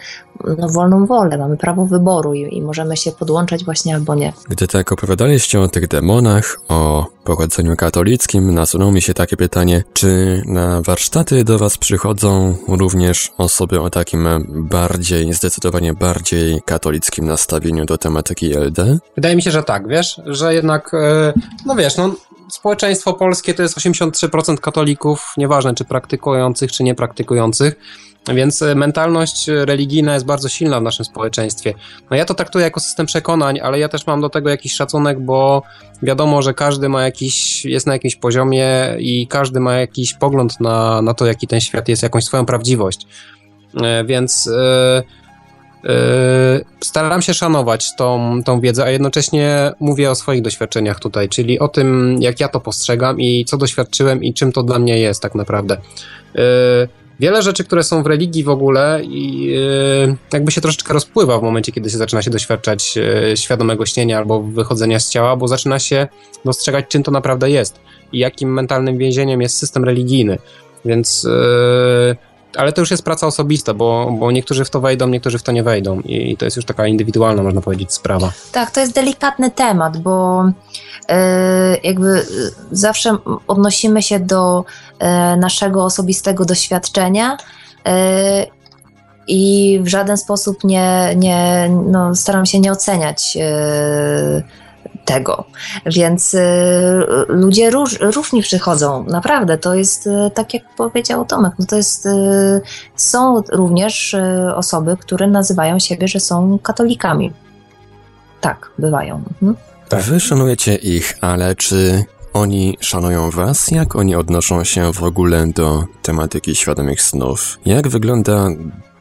no, wolną wolę, mamy prawo wyboru i, i możemy się podłączać właśnie albo nie. Gdy tak opowiadaliście o tych demonach, o pochodzeniu katolickim, nasunęło mi się takie pytanie, czy na warsztaty do Was przychodzą również osoby o takim bardziej, zdecydowanie bardziej katolickim nastawieniu do tematyki LD? Wydaje mi się, że tak, wiesz, że jednak, e, no wiesz, no społeczeństwo polskie to jest 83% katolików, nieważne czy praktykujących, czy niepraktykujących. Więc e, mentalność religijna jest bardzo silna w naszym społeczeństwie. No ja to traktuję jako system przekonań, ale ja też mam do tego jakiś szacunek, bo wiadomo, że każdy ma jakiś, jest na jakimś poziomie i każdy ma jakiś pogląd na, na to, jaki ten świat jest, jakąś swoją prawdziwość. E, więc yy, yy, staram się szanować tą, tą wiedzę, a jednocześnie mówię o swoich doświadczeniach tutaj, czyli o tym, jak ja to postrzegam i co doświadczyłem i czym to dla mnie jest tak naprawdę. Yy, wiele rzeczy, które są w religii w ogóle i yy, jakby się troszeczkę rozpływa w momencie, kiedy się zaczyna się doświadczać yy, świadomego śnienia albo wychodzenia z ciała, bo zaczyna się dostrzegać, czym to naprawdę jest i jakim mentalnym więzieniem jest system religijny. Więc yy, ale to już jest praca osobista, bo, bo niektórzy w to wejdą, niektórzy w to nie wejdą i to jest już taka indywidualna, można powiedzieć, sprawa. Tak, to jest delikatny temat, bo yy, jakby zawsze odnosimy się do yy, naszego osobistego doświadczenia yy, i w żaden sposób nie, nie no, staram się nie oceniać tego. Więc y, ludzie róż, różni przychodzą, naprawdę. To jest y, tak, jak powiedział Tomek, no to jest, y, są również osoby, które nazywają siebie, że są katolikami. Tak, bywają. Mhm. Wy szanujecie ich, ale czy oni szanują was? Jak oni odnoszą się w ogóle do tematyki świadomych snów? Jak wygląda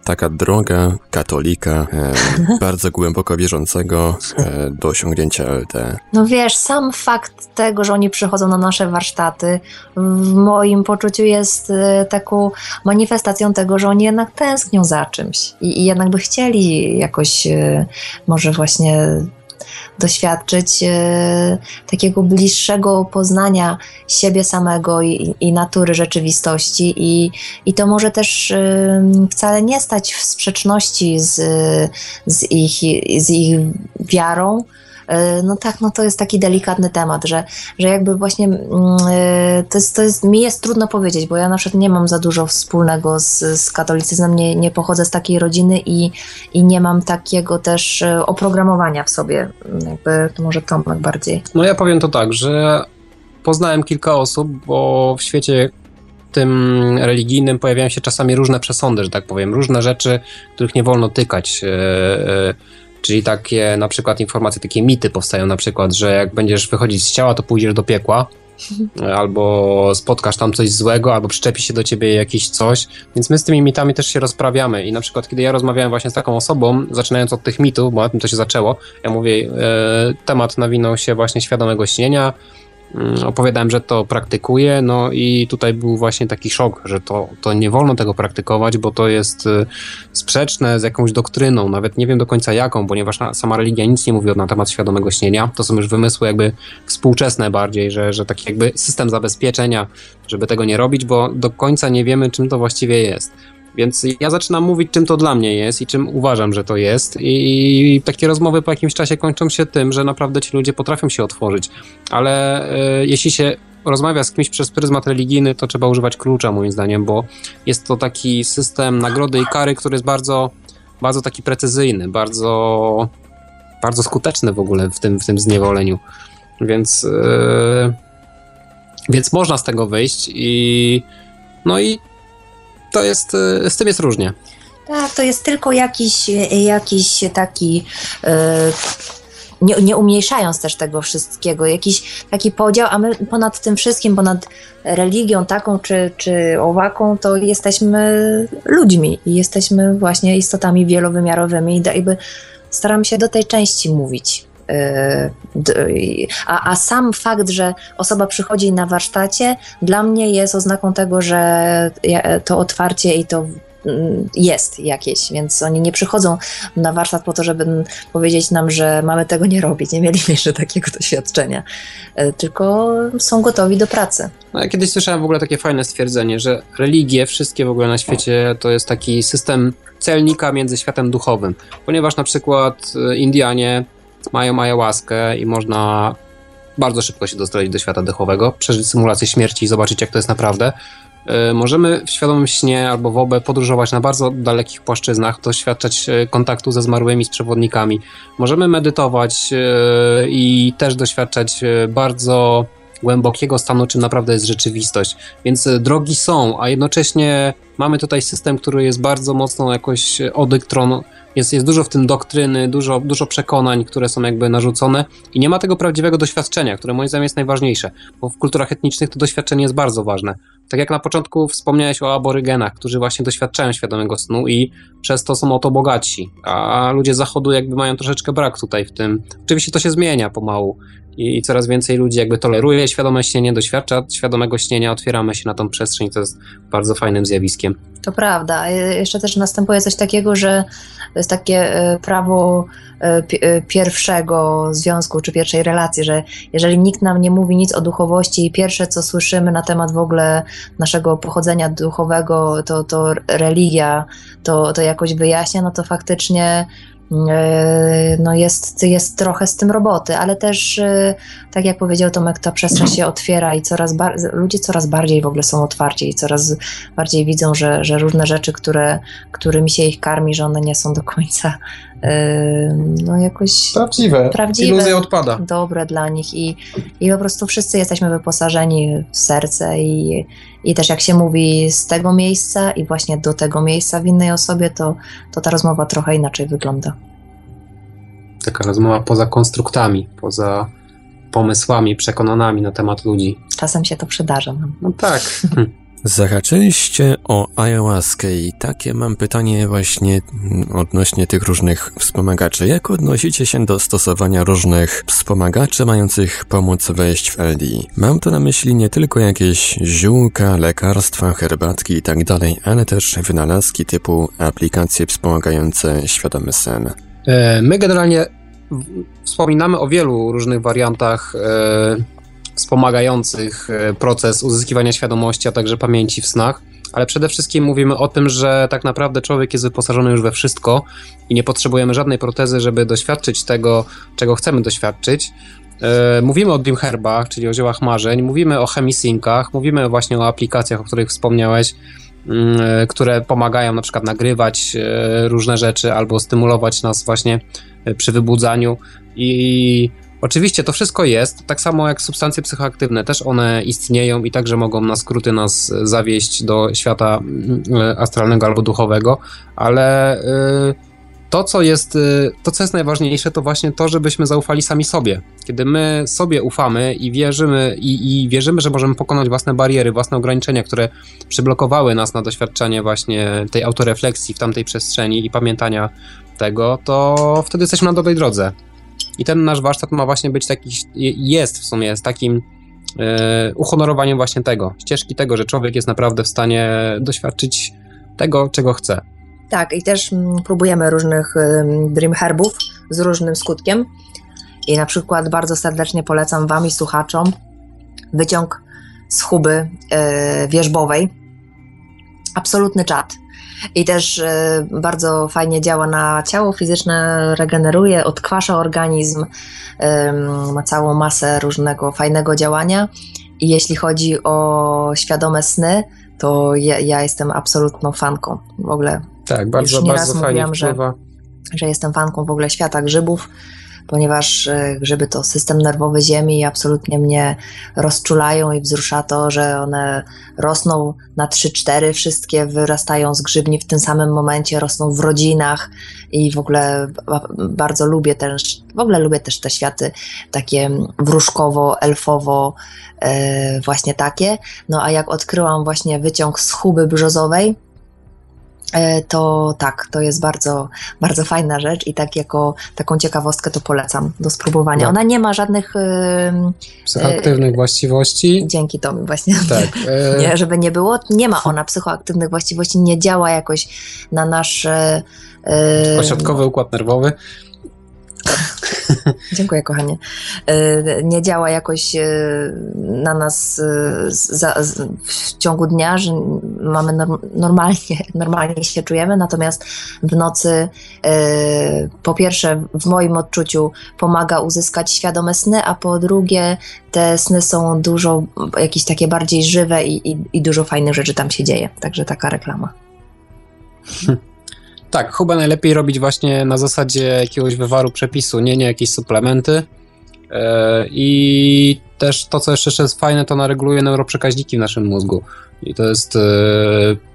taka droga katolika, e, bardzo głęboko wierzącego e, do osiągnięcia LT. No wiesz, sam fakt tego, że oni przychodzą na nasze warsztaty, w moim poczuciu jest e, taką manifestacją tego, że oni jednak tęsknią za czymś i, i jednak by chcieli jakoś e, może właśnie doświadczyć e, takiego bliższego poznania siebie samego i, i natury rzeczywistości, i, i to może też wcale nie stać w sprzeczności z, z, ich, z ich wiarą no tak, no to jest taki delikatny temat, że, że jakby właśnie mm, e, to jest, to jest, mi jest trudno powiedzieć, bo ja na przykład nie mam za dużo wspólnego z, z katolicyzmem, nie, nie pochodzę z takiej rodziny i, i nie mam takiego też e, oprogramowania w sobie, jakby to może Tomek bardziej. No ja powiem to tak, że poznałem kilka osób, bo w świecie tym religijnym pojawiają się czasami różne przesądy, że tak powiem, różne rzeczy, których nie wolno tykać. Czyli takie na przykład informacje, takie mity powstają na przykład, że jak będziesz wychodzić z ciała, to pójdziesz do piekła, albo spotkasz tam coś złego, albo przyczepi się do ciebie jakieś coś, więc my z tymi mitami też się rozprawiamy. I na przykład kiedy ja rozmawiałem właśnie z taką osobą, zaczynając od tych mitów, bo na tym to się zaczęło, ja mówię, e, temat nawinął się właśnie świadomego śnienia, opowiadałem, że to praktykuję, no i tutaj był właśnie taki szok, że to, to nie wolno tego praktykować, bo to jest y, sprzeczne z jakąś doktryną, nawet nie wiem do końca jaką, ponieważ sama religia nic nie mówi na temat świadomego śnienia, to są już wymysły jakby współczesne bardziej, że, że taki jakby system zabezpieczenia, żeby tego nie robić, bo do końca nie wiemy, czym to właściwie jest. Więc ja zaczynam mówić, czym to dla mnie jest i czym uważam, że to jest. I takie rozmowy po jakimś czasie kończą się tym, że naprawdę ci ludzie potrafią się otworzyć. Ale y, jeśli się rozmawia z kimś przez pryzmat religijny, to trzeba używać klucza, moim zdaniem, bo jest to taki system nagrody i kary, który jest bardzo, bardzo taki precyzyjny, bardzo, bardzo skuteczny w ogóle w tym, w tym zniewoleniu. Więc, yy, więc można z tego wyjść i no i to jest, y, z tym jest różnie. Tak, to jest tylko jakiś, jakiś taki. Yy nie, nie umniejszając też tego wszystkiego, jakiś taki podział, a my ponad tym wszystkim, ponad religią taką czy, czy owaką, to jesteśmy ludźmi i jesteśmy właśnie istotami wielowymiarowymi i jakby staramy się do tej części mówić. A, a sam fakt, że osoba przychodzi na warsztacie, dla mnie jest oznaką tego, że to otwarcie i to mm, jest jakieś, więc oni nie przychodzą na warsztat po to, żeby powiedzieć nam, że mamy tego nie robić, nie mieli jeszcze takiego doświadczenia, yy, tylko są gotowi do pracy. No, ja kiedyś słyszałem w ogóle takie fajne stwierdzenie, że religie, wszystkie w ogóle na świecie, to jest taki system celnika między światem duchowym, ponieważ na przykład yy, Indianie mają ayahuaskę i można bardzo szybko się dostać do świata dechowego, przeżyć symulację śmierci i zobaczyć, jak to jest naprawdę. E, możemy w świadomym śnie albo w obie podróżować na bardzo dalekich płaszczyznach, doświadczać e, kontaktu ze zmarłymi, z przewodnikami. Możemy medytować e, i też doświadczać bardzo głębokiego stanu, czym naprawdę jest rzeczywistość. Więc e, drogi są, a jednocześnie mamy tutaj system, który jest bardzo mocno jakoś odyktron, jest, jest dużo w tym doktryny, dużo, dużo przekonań, które są jakby narzucone i nie ma tego prawdziwego doświadczenia, które moim zdaniem jest najważniejsze, bo w kulturach etnicznych to doświadczenie jest bardzo ważne. Tak jak na początku wspomniałeś o aborygenach, którzy właśnie doświadczają świadomego snu i przez to są o to a ludzie zachodu jakby mają troszeczkę brak tutaj w tym. Oczywiście to się zmienia pomału i coraz więcej ludzi jakby toleruje świadome śnienie, doświadcza świadomego śnienia, otwieramy się na tą przestrzeń, to jest bardzo fajnym zjawiskiem. To prawda. Jeszcze też następuje coś takiego, że to jest takie e, prawo e, e, pierwszego związku czy pierwszej relacji, że jeżeli nikt nam nie mówi nic o duchowości i pierwsze co słyszymy na temat w ogóle naszego pochodzenia duchowego, to, to religia to, to jakoś wyjaśnia, no to faktycznie E, no jest, jest trochę z tym roboty, ale też, e, tak jak powiedział Tomek, ta przestrzeń się otwiera i coraz ludzie coraz bardziej w ogóle są otwarci i coraz bardziej widzą, że, że różne rzeczy, które, którymi się ich karmi, że one nie są do końca e, no jakoś prawdziwe. prawdziwe Iluzja odpada. Dobre dla nich i, i po prostu wszyscy jesteśmy wyposażeni w serce i, i też jak się mówi z tego miejsca i właśnie do tego miejsca w innej osobie, to, to ta rozmowa trochę inaczej wygląda. Taka rozmowa poza konstruktami, poza pomysłami, przekonanami na temat ludzi. Czasem się to przydarza. No, no tak. Zahaczyliście o ayahuaskę i takie mam pytanie właśnie odnośnie tych różnych wspomagaczy. Jak odnosicie się do stosowania różnych wspomagaczy mających pomóc wejść w LD? Mam tu na myśli nie tylko jakieś ziółka, lekarstwa, herbatki i tak ale też wynalazki typu aplikacje wspomagające świadomy sen. E, my generalnie wspominamy o wielu różnych wariantach e, wspomagających e, proces uzyskiwania świadomości, a także pamięci w snach. Ale przede wszystkim mówimy o tym, że tak naprawdę człowiek jest wyposażony już we wszystko i nie potrzebujemy żadnej protezy, żeby doświadczyć tego, czego chcemy doświadczyć. E, mówimy o Dream Herbach, czyli o ziołach marzeń, mówimy o chemisynkach, mówimy właśnie o aplikacjach, o których wspomniałeś, mm, e, które pomagają na przykład nagrywać różne rzeczy albo stymulować nas właśnie przy wybudzaniu i Oczywiście to wszystko jest, tak samo jak substancje psychoaktywne, też one istnieją i także mogą na skróty nas zawieść do świata mm, astralnego albo duchowego, ale y, to, co jest, y, to, co jest najważniejsze, to właśnie to, żebyśmy zaufali sami sobie. Kiedy my sobie ufamy i wierzymy, i, i wierzymy, że możemy pokonać własne bariery, własne ograniczenia, które przyblokowały nas na doświadczenie właśnie tej autorefleksji w tamtej przestrzeni i pamiętania tego, to wtedy jesteśmy na dobrej drodze. I ten nasz warsztat ma właśnie być taki, jest w sumie z takim e, uhonorowaniem właśnie tego, ścieżki tego, że człowiek jest naprawdę w stanie doświadczyć tego, czego chce. Tak, i też mm, próbujemy różnych dream herbów z różnym skutkiem. I na przykład bardzo serdecznie polecam Wam i słuchaczom wyciąg z huby e, wierzbowej. Absolutny czat. I też e, bardzo fajnie działa na ciało fizyczne, regeneruje, odkwasza organizm, ma całą masę różnego fajnego działania. I jeśli chodzi o świadome sny, to ja, ja jestem absolutną fanką w ogóle. Tak, bardzo, Już nieraz bardzo mówiłam, że, że jestem fanką w ogóle świata grzybów ponieważ e, grzyby to system nerwowy Ziemi i absolutnie mnie rozczulają i wzrusza to, że one rosną na 3-4, wszystkie wyrastają z grzybni w tym samym momencie, rosną w rodzinach i w ogóle bardzo lubię też, w ogóle lubię też te światy takie wróżkowo, elfowo, e, właśnie takie. No a jak odkryłam właśnie wyciąg z chuby brzozowej, to tak, to jest bardzo, bardzo fajna rzecz i tak jako taką ciekawostkę to polecam do spróbowania. No. Ona nie ma żadnych psychoaktywnych właściwości. Dzięki tobie właśnie. Tak. nie, żeby nie było, nie ma ona psychoaktywnych właściwości, nie działa jakoś na nasz ośrodkowy układ nerwowy. Dziękuję, kochanie. E, nie działa jakoś e, na nas e, w ciągu dnia, że mamy normalnie, normalnie się czujemy, natomiast w nocy po pierwsze w moim odczuciu pomaga uzyskać świadome sny, a po drugie te sny są dużo jakieś takie bardziej żywe i, i, i dużo fajnych rzeczy tam się dzieje. Także taka reklama. Tak, chyba najlepiej robić właśnie na zasadzie jakiegoś wywaru przepisu, nie, nie jakieś suplementy. E, I też to, co jeszcze jest fajne, to ona reguluje neuroprzekaźniki w naszym mózgu. I to jest, e,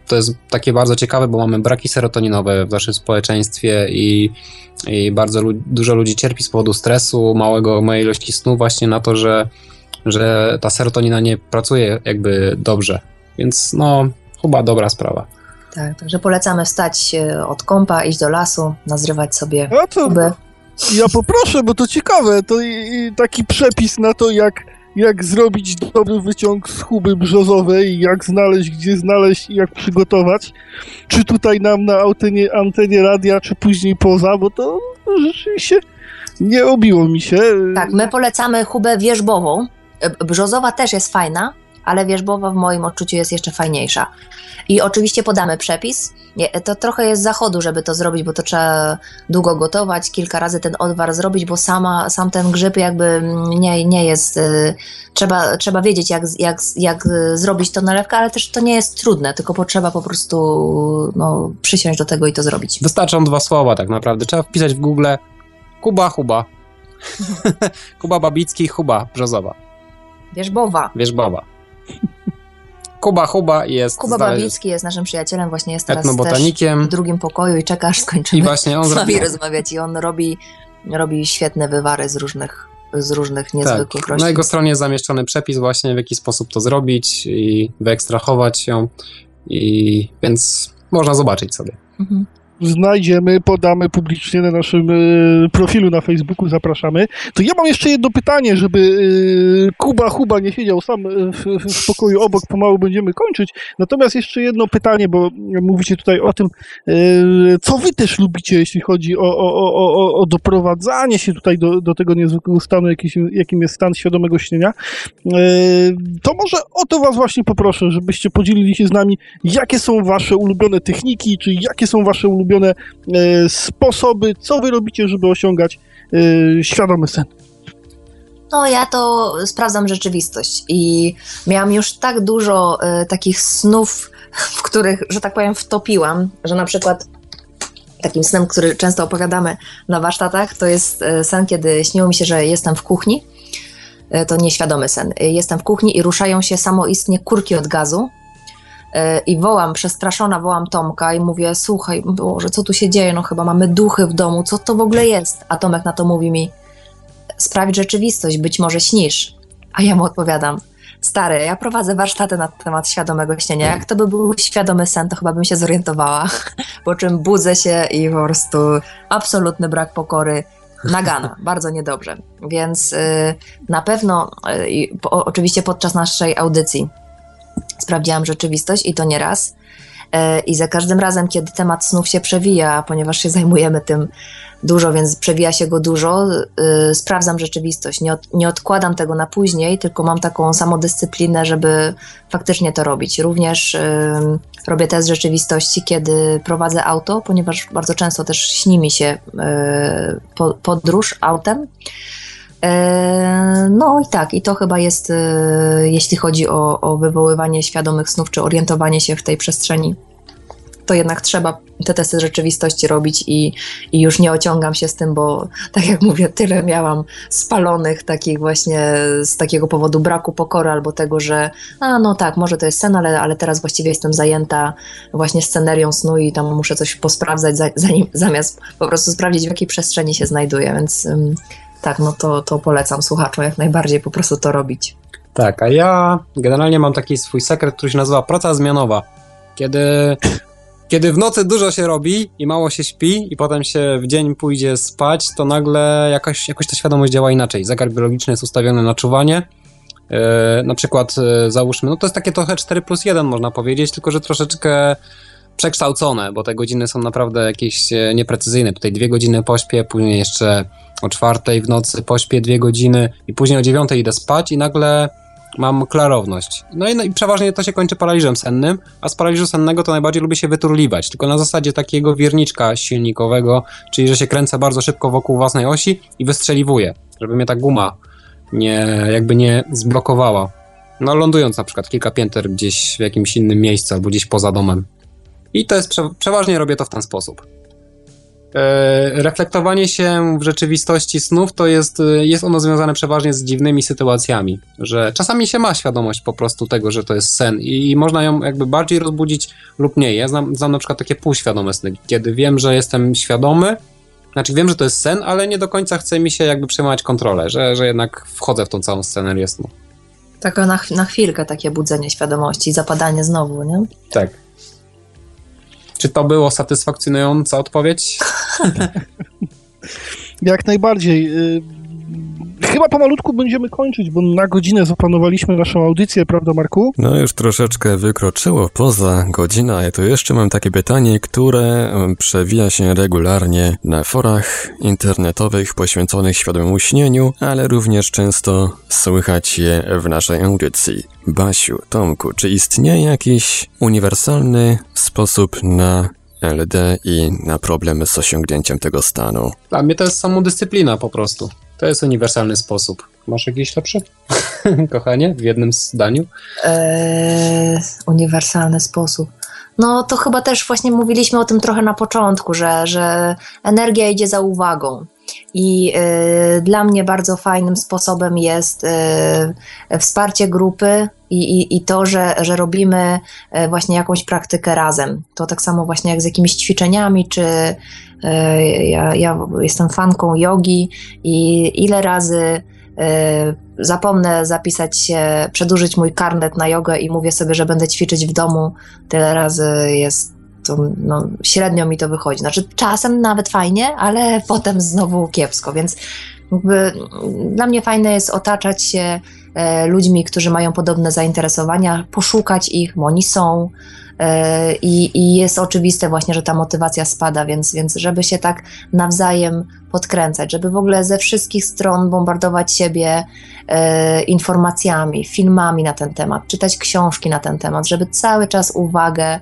to jest takie bardzo ciekawe, bo mamy braki serotoninowe w naszym społeczeństwie i, i bardzo lu dużo ludzi cierpi z powodu stresu, małego, małej ilości snu właśnie na to, że, że ta serotonina nie pracuje jakby dobrze. Więc no, chyba dobra sprawa. Tak, także polecamy wstać od kąpa, iść do lasu, nazrywać sobie A to, Ja poproszę, bo to ciekawe. To i, i taki przepis na to, jak, jak zrobić dobry wyciąg z huby brzozowej, jak znaleźć, gdzie znaleźć i jak przygotować. Czy tutaj nam na antenie, antenie radia, czy później poza, bo to rzeczywiście nie obiło mi się. Tak, my polecamy hubę wierzbową. Brzozowa też jest fajna, ale wierzbowa w moim odczuciu jest jeszcze fajniejsza. I oczywiście podamy przepis. To trochę jest zachodu, żeby to zrobić, bo to trzeba długo gotować, kilka razy ten odwar zrobić, bo sama, sam ten grzyb jakby nie, nie jest. Y, trzeba, trzeba wiedzieć, jak, jak, jak zrobić to nalewkę, ale też to nie jest trudne, tylko potrzeba po prostu no, przysiąść do tego i to zrobić. Wystarczą dwa słowa tak naprawdę. Trzeba wpisać w Google Kuba, Huba. Kuba Babicki, Huba Brzozowa. Wierzbowa. Wierzbowa. Kuba Huba jest. Kuba Babicki jest naszym przyjacielem, właśnie jest teraz w drugim pokoju i czeka, aż skończymy I właśnie on z nami rozmawiać. I on robi, robi świetne wywary z różnych, z różnych niezwykłych tak. roślin. Na jego stronie jest zamieszczony przepis właśnie, w jaki sposób to zrobić i wyekstrahować ją. I więc można zobaczyć sobie. Mhm znajdziemy, podamy publicznie na naszym y, profilu na Facebooku, zapraszamy. To ja mam jeszcze jedno pytanie, żeby y, Kuba Huba nie siedział sam w, w, pokoju obok, pomału będziemy kończyć. Natomiast jeszcze jedno pytanie, bo mówicie tutaj o tym, co wy też lubicie, jeśli chodzi o, o, o, o doprowadzanie się tutaj do, do tego niezwykłego stanu, jakim jest stan świadomego śnienia. To może o to was właśnie poproszę, żebyście podzielili się z nami, jakie są wasze ulubione techniki, czy jakie są wasze ulubione ulubione e, sposoby, co wy robicie, żeby osiągać e, świadomy sen? No, ja to sprawdzam rzeczywistość i miałam już tak dużo e, takich snów, w których, że tak powiem, wtopiłam, że na przykład takim snem, który często opowiadamy na warsztatach, to jest sen, kiedy śniło mi się, że jestem w kuchni. To nieświadomy sen. Jestem w kuchni i ruszają się samoistnie kurki od gazu i wołam, przestraszona wołam Tomka i mówię, słuchaj, Boże, co tu się dzieje, no chyba mamy duchy w domu, co to w ogóle jest? A Tomek na to mówi mi, sprawić rzeczywistość, być może śnisz. A ja mu odpowiadam, stary, ja prowadzę warsztaty na temat świadomego śnienia, jak to by był świadomy sen, to chyba bym się zorientowała, po czym budzę się i po prostu absolutny brak pokory, nagana, bardzo niedobrze. Więc y, na pewno, y, po, oczywiście podczas naszej audycji sprawdziłam rzeczywistość i to nie raz. E, I za każdym razem, kiedy temat snów się przewija, ponieważ się zajmujemy tym dużo, więc przewija się go dużo, yy, sprawdzam rzeczywistość. Nie, od, nie odkładam tego na później, tylko mam taką samodyscyplinę, żeby faktycznie to robić. Również yy, robię test rzeczywistości, kiedy prowadzę auto, ponieważ bardzo często też śni mi się yy, po, podróż autem. E, no i tak, i to chyba jest, e, jeśli chodzi o, o wywoływanie świadomych snów, czy orientowanie się w tej przestrzeni, to jednak trzeba te testy rzeczywistości robić i, i już nie ociągam się z tym, bo tak jak mówię, tyle miałam spalonych takich właśnie z takiego powodu braku pokory albo tego, że a no tak, może to jest sen, ale, ale teraz właściwie jestem zajęta właśnie scenerią snu i tam muszę coś posprawdzać zanim, zamiast po prostu sprawdzić w jakiej przestrzeni się znajduję, więc tak, no to, to polecam słuchaczom jak najbardziej po prostu to robić. Tak, a ja generalnie mam taki swój sekret, który się nazywa praca zmianowa. Kiedy, kiedy w nocy dużo się robi i mało się śpi i potem się w dzień pójdzie spać, to nagle jakaś, jakoś ta świadomość działa inaczej. Zegar biologiczny jest ustawiony na czuwanie. Yy, na przykład yy, załóżmy, no to jest takie trochę 4 plus 1 można powiedzieć, tylko że troszeczkę przekształcone, bo te godziny są naprawdę jakieś e, nieprecyzyjne. Tutaj dwie godziny pośpię, później jeszcze o czwartej w nocy pośpię dwie godziny i później o dziewiątej idę spać i nagle mam klarowność. No i, no i, przeważnie to się kończy paraliżem sennym, a z paraliżu sennego to najbardziej lubię się wyturliwać, tylko na zasadzie takiego wierniczka silnikowego, czyli że się kręcę bardzo szybko wokół własnej osi i wystrzeliwuję, żeby mnie ta guma nie, jakby nie zblokowała. No lądując na przykład kilka pięter gdzieś w jakimś innym miejscu albo gdzieś poza domem. I to jest, przeważnie robię to w ten sposób. E, reflektowanie się w rzeczywistości snów to jest, e, jest ono związane przeważnie z dziwnymi sytuacjami, że czasami się ma świadomość po prostu tego, że to jest sen i można ją jakby bardziej rozbudzić lub nie. Ja znam, znam na przykład takie półświadome sny, kiedy wiem, że jestem świadomy, znaczy wiem, że to jest sen, ale nie do końca chce mi się jakby przejmować kontrolę, że, że jednak wchodzę w tą całą scenerię snu. Tak na, na chwilkę takie budzenie świadomości, zapadanie znowu, nie? Tak. Czy to było satysfakcjonująca odpowiedź? Jak najbardziej. Chyba pomalutku będziemy kończyć, bo na godzinę zaplanowaliśmy naszą audycję, prawda Marku? No już troszeczkę wykroczyło poza godzinę, ale to jeszcze mam takie pytanie, które przewija się regularnie na forach internetowych poświęconych świadomemu śnieniu, ale również często słychać je w naszej audycji. Basiu, Tomku, czy istnieje jakiś uniwersalny sposób na LD i na problemy z osiągnięciem tego stanu? Dla mnie to jest samodyscyplina po prostu. To jest uniwersalny sposób. Masz jakiś lepszy? Kochanie, w jednym zdaniu? Eee, uniwersalny sposób. No to chyba też właśnie mówiliśmy o tym trochę na początku, że, że energia idzie za uwagą. I y, dla mnie bardzo fajnym sposobem jest y, wsparcie grupy i, i, i to, że, że robimy y, właśnie jakąś praktykę razem. To tak samo właśnie jak z jakimiś ćwiczeniami, czy ja, ja jestem fanką jogi i ile razy zapomnę zapisać się, przedłużyć mój karnet na jogę i mówię sobie, że będę ćwiczyć w domu, tyle razy jest to no, średnio mi to wychodzi. Znaczy czasem nawet fajnie, ale potem znowu kiepsko, więc jakby dla mnie fajne jest otaczać się e, ludźmi, którzy mają podobne zainteresowania, poszukać ich, bo oni są. E, I, I, jest oczywiste właśnie, że ta motywacja spada, więc, więc żeby się tak nawzajem podkręcać, żeby w ogóle ze wszystkich stron bombardować siebie e, informacjami, filmami na ten temat, czytać książki na ten temat, żeby cały czas uwagę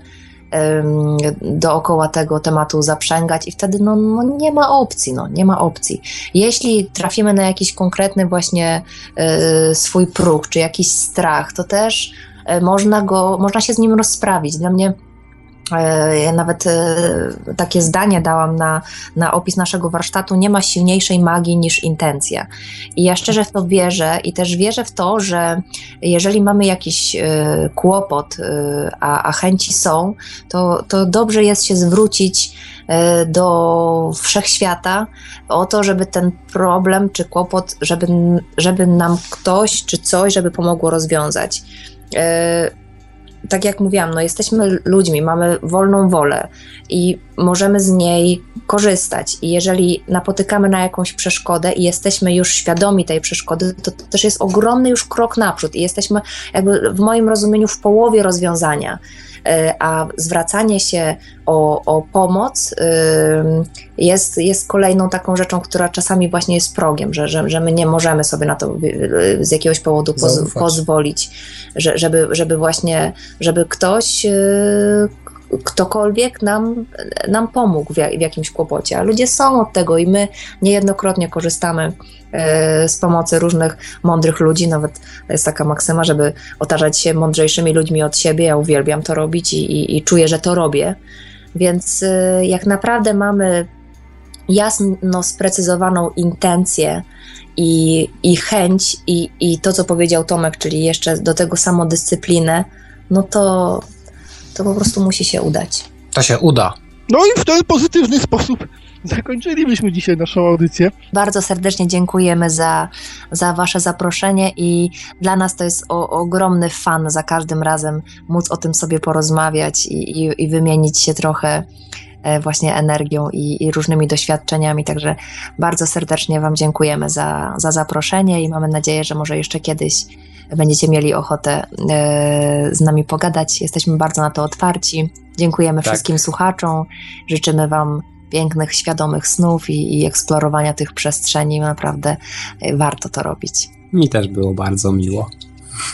dookoła tego tematu zaprzęgać i wtedy no, no, nie ma opcji, no, nie ma opcji. Jeśli trafimy na jakiś konkretny właśnie y, swój próg, czy jakiś strach, to też można go, można się z nim rozprawić. Dla mnie E, ja nawet e, takie zdanie dałam na, na opis naszego warsztatu: Nie ma silniejszej magii niż intencja. I ja szczerze w to wierzę i też wierzę w to, że jeżeli mamy jakiś e, kłopot, a, a chęci są, to, to dobrze jest się zwrócić do wszechświata o to, żeby ten problem czy kłopot, żeby, żeby nam ktoś czy coś, żeby pomogło rozwiązać tak jak mówiłam, no jesteśmy ludźmi, mamy wolną wolę i możemy z niej korzystać. I jeżeli napotykamy na jakąś przeszkodę i jesteśmy już świadomi tej przeszkody, to, to też jest ogromny już krok naprzód i jesteśmy jakby w moim rozumieniu w połowie rozwiązania. E, a zwracanie się o, o pomoc jest, jest kolejną taką rzeczą, która czasami właśnie jest progiem, że, że, że my nie możemy sobie na to z jakiegoś powodu poz, pozwolić, że, żeby, żeby właśnie, żeby ktoś y, ktokolwiek nam, nam pomógł w, jakimś kłopocie. A ludzie są od tego i my niejednokrotnie korzystamy e, z pomocy różnych mądrych ludzi. Nawet jest taka maksyma, żeby otaczać się mądrzejszymi ludźmi od siebie. Ja uwielbiam to robić i, i, i czuję, że to robię. Więc e, jak naprawdę mamy jasno sprecyzowaną intencję i, i chęć, i, i to, co powiedział Tomek, czyli jeszcze do tego samodyscyplinę, no to, to po prostu musi się udać. To się uda. No i w ten pozytywny sposób zakończylibyśmy dzisiaj naszą audycję. Bardzo serdecznie dziękujemy za, za Wasze zaproszenie i dla nas to jest o, ogromny fan za każdym razem móc o tym sobie porozmawiać i, i, i wymienić się trochę e, właśnie energią i, i, różnymi doświadczeniami. Także bardzo serdecznie Wam dziękujemy za, za zaproszenie i mamy nadzieję, że może jeszcze kiedyś będziecie mieli ochotę e, z nami pogadać. Jesteśmy bardzo na to otwarci. Dziękujemy tak. wszystkim słuchaczom. Życzymy Wam pięknych, świadomych snów i, i eksplorowania tych przestrzeni. Naprawdę e, warto to robić. Mi też było bardzo miło.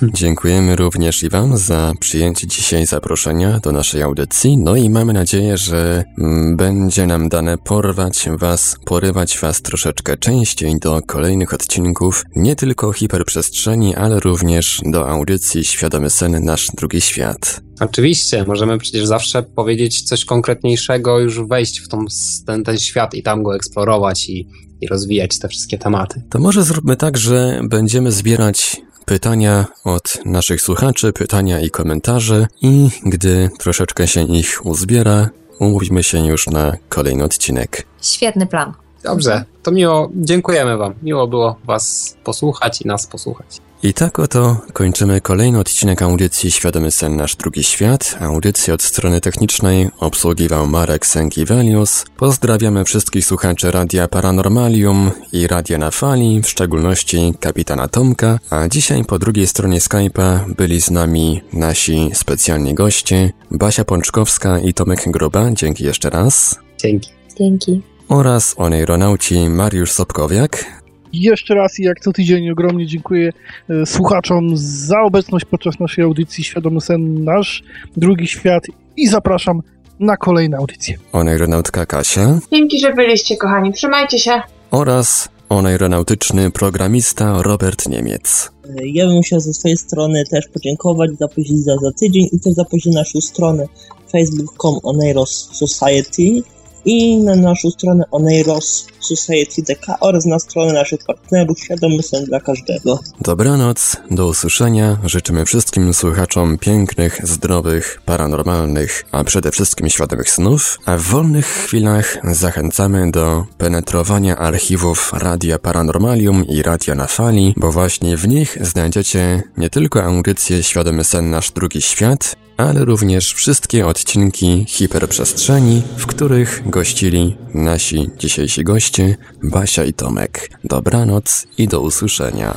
Dziękujemy również i Wam za przyjęcie dzisiaj zaproszenia do naszej audycji. No i mamy nadzieję, że mm, będzie nam dane porwać Was, porywać Was troszeczkę częściej do kolejnych odcinków, nie tylko hiperprzestrzeni, ale również do audycji Świadomy Sen Nasz Drugi Świat. Oczywiście, możemy przecież zawsze powiedzieć coś konkretniejszego, już wejść w tą, ten, ten świat i tam go eksplorować i, i rozwijać te wszystkie tematy. To może zróbmy tak, że będziemy zbierać pytania od naszych słuchaczy, pytania i komentarze i gdy troszeczkę się ich uzbiera, umówimy się już na kolejny odcinek. Świetny plan. Dobrze, to miło, dziękujemy Wam. Miło było Was posłuchać i nas posłuchać. I tak oto kończymy kolejny odcinek audycji Świadomy Sen Nasz Drugi Świat. Audycję od strony technicznej obsługiwał Marek Sękiewelius. Pozdrawiamy wszystkich słuchaczy Radia Paranormalium i Radia na Fali, w szczególności kapitana Tomka. A dzisiaj po drugiej stronie Skype'a byli z nami nasi specjalni goście Basia Pączkowska i Tomek Gruba. Dzięki jeszcze raz. Dzięki. Dzięki. Oraz onejronauci Mariusz Sobkowiak. Jeszcze raz i jak co tydzień ogromnie dziękuję e, słuchaczom za obecność podczas naszej audycji Świadomy Sen Nasz Drugi Świat i zapraszam na kolejne audycje. Onejronautka Kasia Dzięki, że byliście, kochani. Trzymajcie się. oraz onejronautyczny programista Robert Niemiec. Ja bym chciał ze swojej strony też podziękować, zaprosić za, za tydzień i też zaprosić na naszą stronę facebook.com Oneiros Society i na naszą stronę Oneiros Society DK oraz na stronę naszych partnerów Świadomy Sen dla każdego. Dobranoc, do usłyszenia. Życzymy wszystkim słuchaczom pięknych, zdrowych, paranormalnych, a przede wszystkim świadomych snów, a w wolnych chwilach zachęcamy do penetrowania archiwów Radia Paranormalium i Radia na Fali, bo właśnie w nich znajdziecie nie tylko audycję Świadomy Sen Nasz Drugi Świat, ale również wszystkie odcinki hiperprzestrzeni, w których gościli nasi dzisiejsi goście Basia i Tomek. Dobranoc i do usłyszenia.